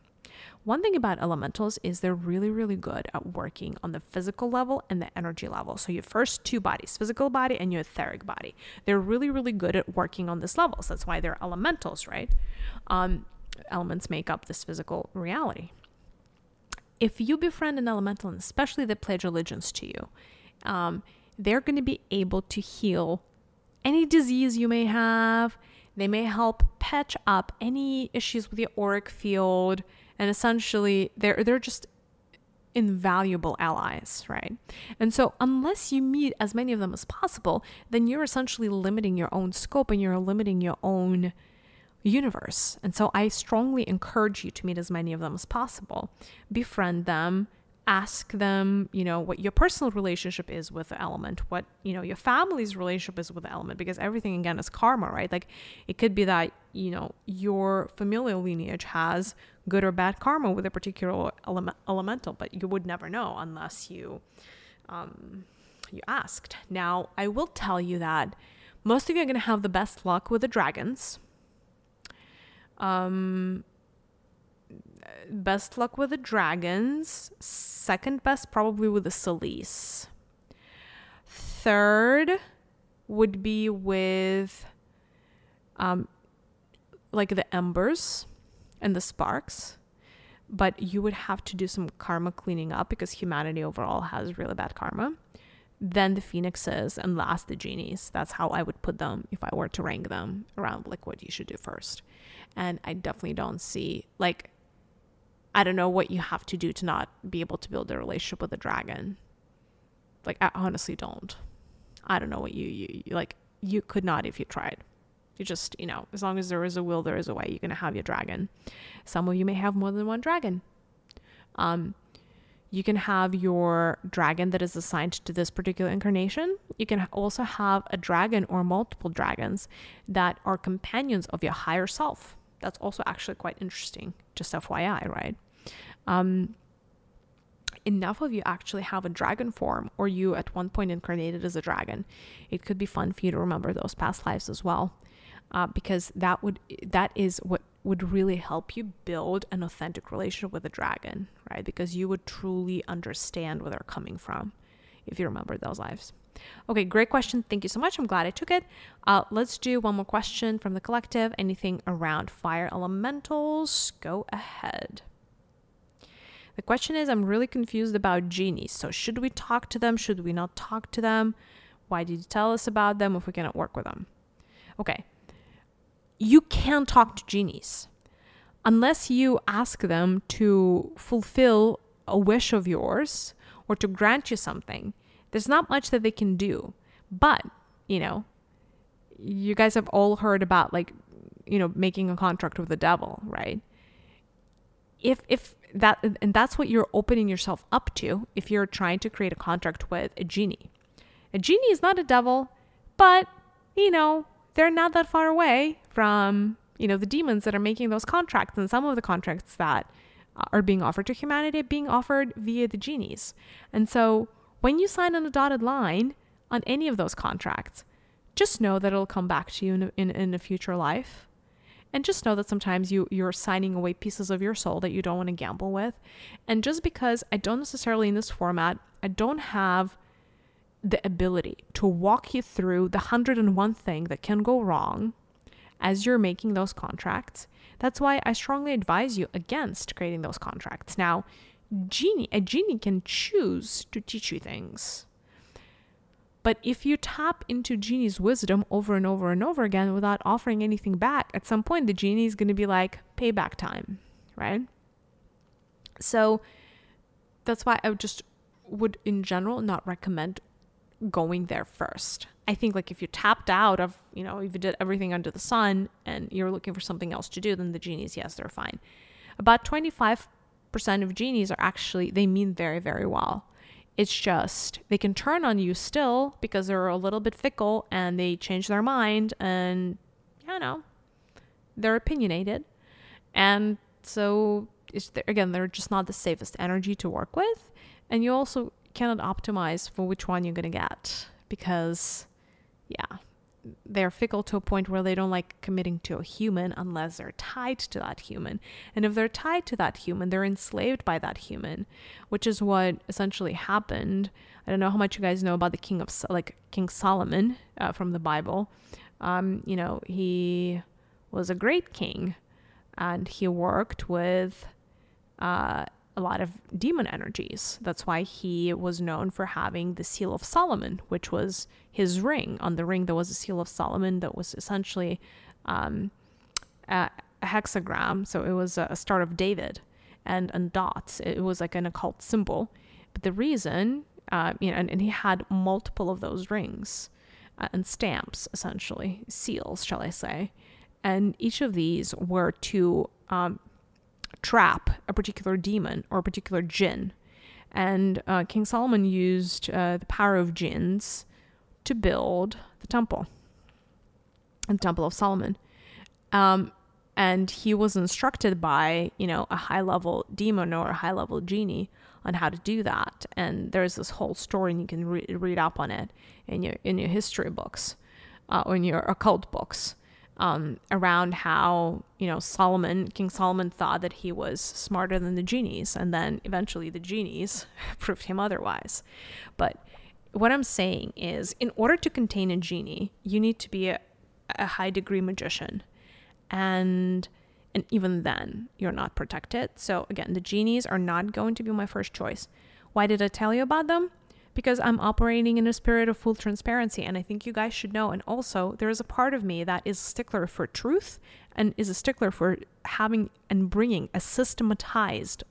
One thing about elementals is they're really, really good at working on the physical level and the energy level. So, your first two bodies, physical body and your etheric body, they're really, really good at working on this level. So, that's why they're elementals, right? Um, elements make up this physical reality if you befriend an elemental, and especially they pledge allegiance to you, um, they're going to be able to heal any disease you may have. They may help patch up any issues with your auric field, and essentially, they're they're just invaluable allies, right? And so, unless you meet as many of them as possible, then you're essentially limiting your own scope and you're limiting your own universe. And so I strongly encourage you to meet as many of them as possible. Befriend them, ask them, you know, what your personal relationship is with the element, what, you know, your family's relationship is with the element, because everything again is karma, right? Like it could be that, you know, your familial lineage has good or bad karma with a particular element, elemental, but you would never know unless you um you asked. Now, I will tell you that most of you are going to have the best luck with the dragons um, best luck with the dragons. Second best, probably with the Solis. Third would be with um, like the embers and the sparks. But you would have to do some karma cleaning up because humanity overall has really bad karma. then the phoenixes, and last the genies. That's how I would put them if I were to rank them around like what you should do first. And I definitely don't see like I don't know what you have to do to not be able to build a relationship with a dragon. Like I honestly don't. I don't know what you, you, you like you could not if you tried. You just, you know, as long as there is a will, there is a way. You're going to have your dragon. Some of you may have more than one dragon. Um, you can have your dragon that is assigned to this particular incarnation. You can also have a dragon or multiple dragons that are companions of your higher self. That's also actually quite interesting, just FYI, right? Um, enough of you actually have a dragon form, or you at one point incarnated as a dragon. It could be fun for you to remember those past lives as well uh, because that would that is what would really help you build an authentic relationship with a dragon, right? Because you would truly understand where they're coming from if you remember those lives. Okay, great question. Thank you so much. I'm glad I took it. Uh, let's do one more question from the collective. Anything around fire elementals? Go ahead. The question is I'm really confused about genies. So, should we talk to them? Should we not talk to them? Why did you tell us about them if we cannot work with them? Okay, you can't talk to genies unless you ask them to fulfill a wish of yours or to grant you something. There's not much that they can do. But, you know, you guys have all heard about like, you know, making a contract with the devil, right? If if that and that's what you're opening yourself up to if you're trying to create a contract with a genie. A genie is not a devil, but you know, they're not that far away from, you know, the demons that are making those contracts and some of the contracts that are being offered to humanity being offered via the genies. And so when you sign on a dotted line on any of those contracts, just know that it'll come back to you in in, in a future life. And just know that sometimes you, you're signing away pieces of your soul that you don't want to gamble with. And just because I don't necessarily in this format, I don't have the ability to walk you through the 101 thing that can go wrong as you're making those contracts. That's why I strongly advise you against creating those contracts. Now, genie, a genie can choose to teach you things. But if you tap into genie's wisdom over and over and over again without offering anything back, at some point the genie is going to be like payback time, right? So that's why I would just would in general not recommend going there first. I think like if you tapped out of, you know, if you did everything under the sun and you're looking for something else to do, then the genies, yes, they're fine. About 25% of genies are actually, they mean very, very well. It's just they can turn on you still because they're a little bit fickle and they change their mind and, you know, they're opinionated. And so, it's, again, they're just not the safest energy to work with. And you also cannot optimize for which one you're going to get because, yeah, they're fickle to a point where they don't like committing to a human unless they're tied to that human. And if they're tied to that human, they're enslaved by that human, which is what essentially happened. I don't know how much you guys know about the king of like King Solomon uh, from the Bible. Um, you know, he was a great king, and he worked with uh, a lot of demon energies. That's why he was known for having the Seal of Solomon, which was his ring. On the ring, there was a Seal of Solomon that was essentially um, a, a, hexagram. So it was a, Star of David and, and dots. It was like an occult symbol. But the reason, uh, you know, and, and, he had multiple of those rings uh, and stamps, essentially, seals, shall I say. And each of these were to um, trap a particular demon or a particular jinn. And uh, King Solomon used uh, the power of jinns to build the temple, the Temple of Solomon. Um, and he was instructed by, you know, a high level demon or a high level genie on how to do that. And there's this whole story, and you can re- read up on it in your in your history books uh, or in your occult books um, around how you know Solomon, King Solomon, thought that he was smarter than the genies, and then eventually the genies proved him otherwise. But what I'm saying is, in order to contain a genie, you need to be a, a high degree magician, and and even then, you're not protected. So again, the genies are not going to be my first choice. Why did I tell you about them? Because I'm operating in a spirit of full transparency. And I think you guys should know. And also, there is a part of me that is a stickler for truth and is a stickler for having and bringing a systematized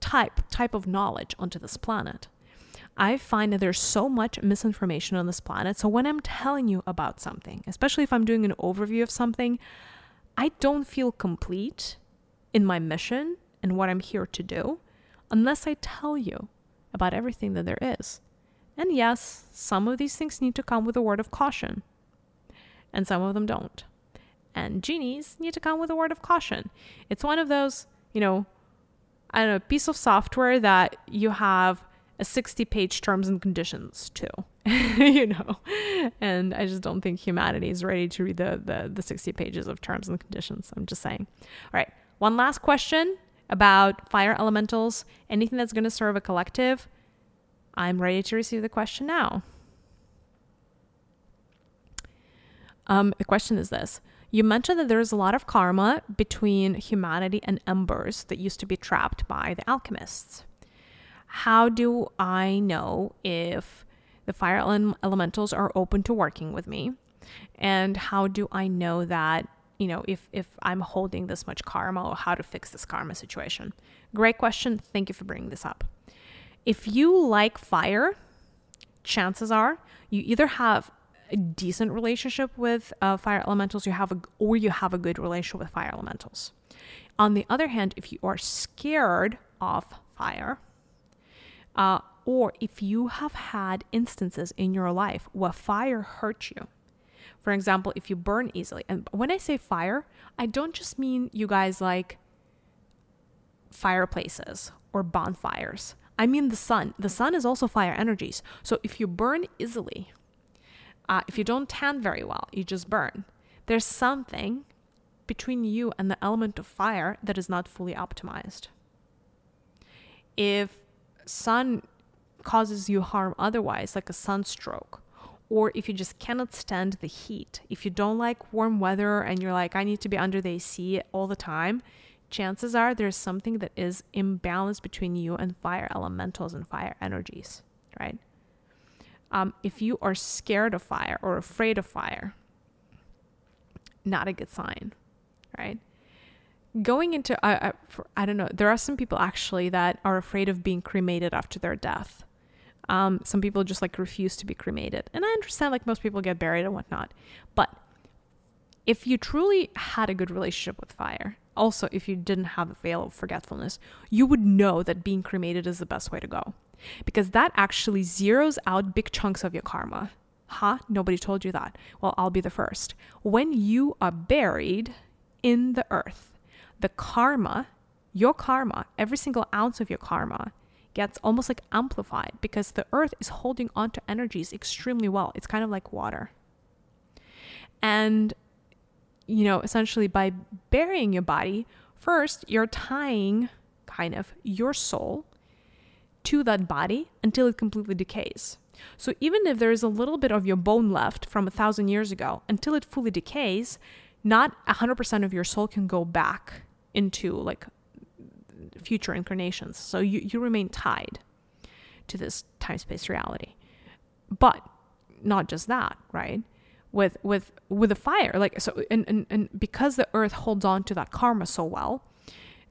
type type of knowledge onto this planet. I find that there's so much misinformation on this planet. So when I'm telling you about something, especially if I'm doing an overview of something, I don't feel complete in my mission and what I'm here to do unless I tell you about everything that there is. And yes, some of these things need to come with a word of caution, and some of them don't. And genies need to come with a word of caution. It's one of those, you know, I don't know, piece of software that you have a 60 page terms and conditions to, you know. And I just don't think humanity is ready to read the, the, the 60 pages of terms and conditions. I'm just saying. All right, one last question about fire elementals, anything that's going to serve a collective. I'm ready to receive the question now. Um, the question is this You mentioned that there's a lot of karma between humanity and embers that used to be trapped by the alchemists. How do I know if the fire elementals are open to working with me? And how do I know that you know if if i'm holding this much karma or how to fix this karma situation. Great question. Thank you for bringing this up. If you like fire chances are you either have a decent relationship with uh, fire elementals you have a, or you have a good relationship with fire elementals. On the other hand if you are scared of fire uh, or if you have had instances in your life where fire hurt you for example, if you burn easily, and when I say fire, I don't just mean you guys like fireplaces or bonfires. I mean the sun. The sun is also fire energies. So if you burn easily, uh, if you don't tan very well, you just burn. There's something between you and the element of fire that is not fully optimized. If sun causes you harm otherwise, like a sunstroke, or if you just cannot stand the heat, if you don't like warm weather and you're like, I need to be under the AC all the time, chances are there's something that is imbalanced between you and fire elementals and fire energies, right? Um, if you are scared of fire or afraid of fire, not a good sign, right? Going into, uh, for, I don't know, there are some people actually that are afraid of being cremated after their death um, some people just like refuse to be cremated. And I understand like most people get buried and whatnot. But if you truly had a good relationship with fire, also if you didn't have a veil of forgetfulness, you would know that being cremated is the best way to go. Because that actually zeroes out big chunks of your karma. Huh? Nobody told you that. Well, I'll be the first. When you are buried in the earth, the karma, your karma, every single ounce of your karma, gets almost like amplified because the earth is holding onto energies extremely well. It's kind of like water. And, you know, essentially by burying your body, first you're tying kind of your soul to that body until it completely decays. So even if there is a little bit of your bone left from a thousand years ago, until it fully decays, not 100% of your soul can go back into like future incarnations. So you, you remain tied to this time space reality. But not just that, right? With with with the fire, like so and, and, and because the earth holds on to that karma so well,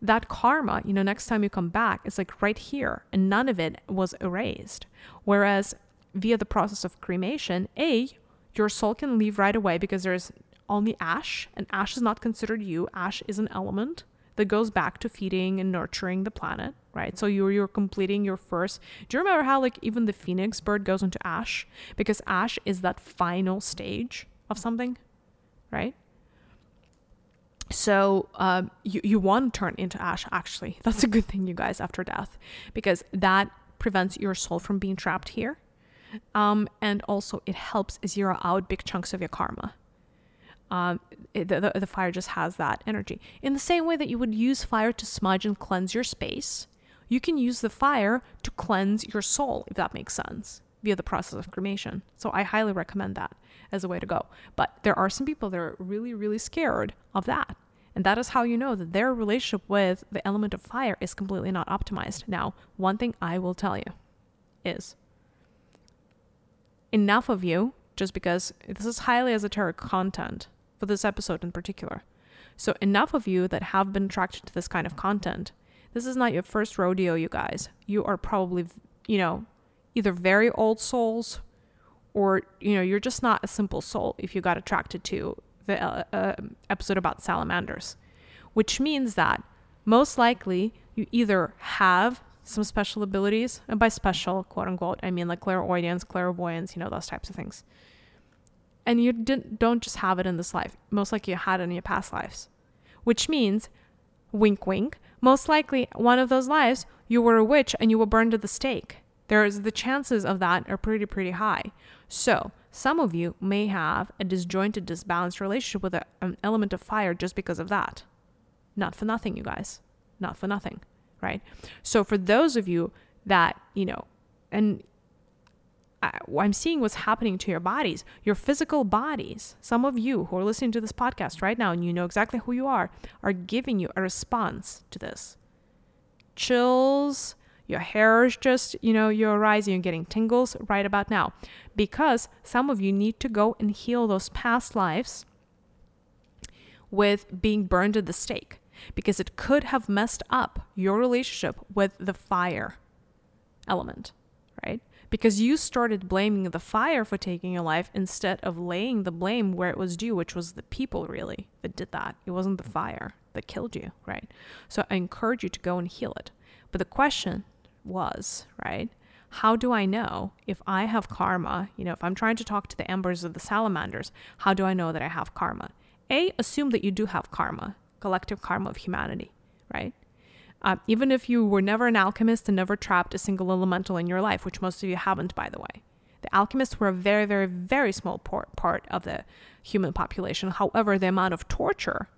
that karma, you know, next time you come back, it's like right here, and none of it was erased. Whereas via the process of cremation, A, your soul can leave right away because there's only ash, and ash is not considered you. Ash is an element that goes back to feeding and nurturing the planet, right? So you're you're completing your first. Do you remember how like even the phoenix bird goes into ash because ash is that final stage of something, right? So um, you you want to turn into ash. Actually, that's a good thing, you guys, after death, because that prevents your soul from being trapped here, um, and also it helps zero out big chunks of your karma um, it, the, the fire just has that energy. In the same way that you would use fire to smudge and cleanse your space, you can use the fire to cleanse your soul, if that makes sense, via the process of cremation. So I highly recommend that as a way to go. But there are some people that are really, really scared of that. And that is how you know that their relationship with the element of fire is completely not optimized. Now, one thing I will tell you is enough of you, just because this is highly esoteric content for this episode in particular. So, enough of you that have been attracted to this kind of content. This is not your first rodeo, you guys. You are probably, you know, either very old souls or, you know, you're just not a simple soul if you got attracted to the uh, uh, episode about salamanders, which means that most likely you either have some special abilities, and by special, quote unquote, I mean like clairaudience, clairvoyance, you know, those types of things. And you didn't, don't just have it in this life. Most likely you had it in your past lives, which means, wink, wink, most likely one of those lives you were a witch and you were burned at the stake. There's the chances of that are pretty, pretty high. So some of you may have a disjointed, disbalanced relationship with a, an element of fire just because of that. Not for nothing, you guys. Not for nothing right? So for those of you that, you know, and I'm seeing what's happening to your bodies, your physical bodies. Some of you who are listening to this podcast right now and you know exactly who you are, are giving you a response to this. Chills, your hair is just, you know, you're rising, you're getting tingles right about now. Because some of you need to go and heal those past lives with being burned at the stake because it could have messed up your relationship with the fire element? Because you started blaming the fire for taking your life instead of laying the blame where it was due, which was the people really that did that. It wasn't the fire that killed you, right? So I encourage you to go and heal it. But the question was, right? How do I know if I have karma? You know, if I'm trying to talk to the embers of the salamanders, how do I know that I have karma? A, assume that you do have karma collective karma of humanity, right? Uh, even if you were never an alchemist and never trapped a single elemental in your life, which most of you haven't, by the way. The alchemists were a very, very, very small part of the human population. However, the amount of torture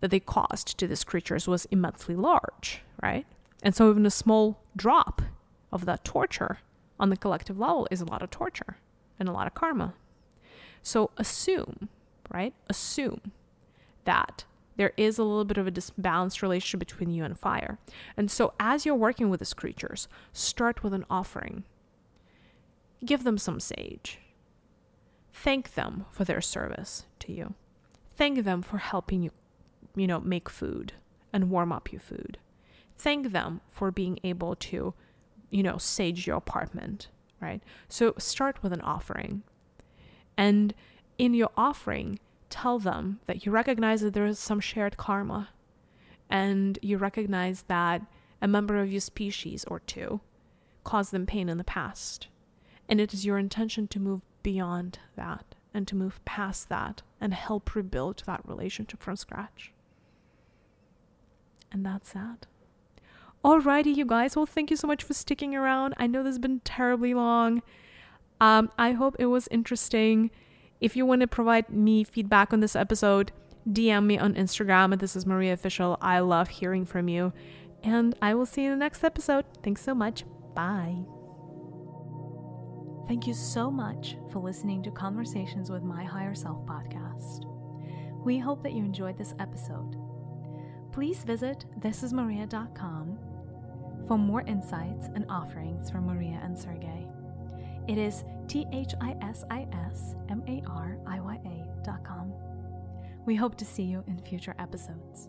that they caused to these creatures was immensely large, right? And so, even a small drop of that torture on the collective level is a lot of torture and a lot of karma. So, assume, right? Assume that there is a little bit of a disbalanced relationship between you and fire. And so, as you're working with these creatures, start with an offering. Give them some sage. Thank them for their service to you. Thank them for helping you, you know, make food and warm up your food. Thank them for being able to, you know, sage your apartment, right? So, start with an offering. And in your offering, tell them that you recognize that there is some shared karma and you recognize that a member of your species or two caused them pain in the past. And it is your intention to move beyond that and to move past that and help rebuild that relationship from scratch. And that's that. Alrighty, you guys. Well, thank you so much for sticking around. I know this has been terribly long. Um, I hope it was interesting. If you want to provide me feedback on this episode, DM me on Instagram. This is Mariya Official. I love hearing from you. And I will see you in the next episode. Thanks so much. Bye. Thank you so much for listening to Conversations with My Higher Self podcast. We hope that you enjoyed this episode. Please visit thisismariya.com for more insights and offerings from Mariya and Sergey. It is T H I S I S M A R I Y A dot com. We hope to see you in future episodes.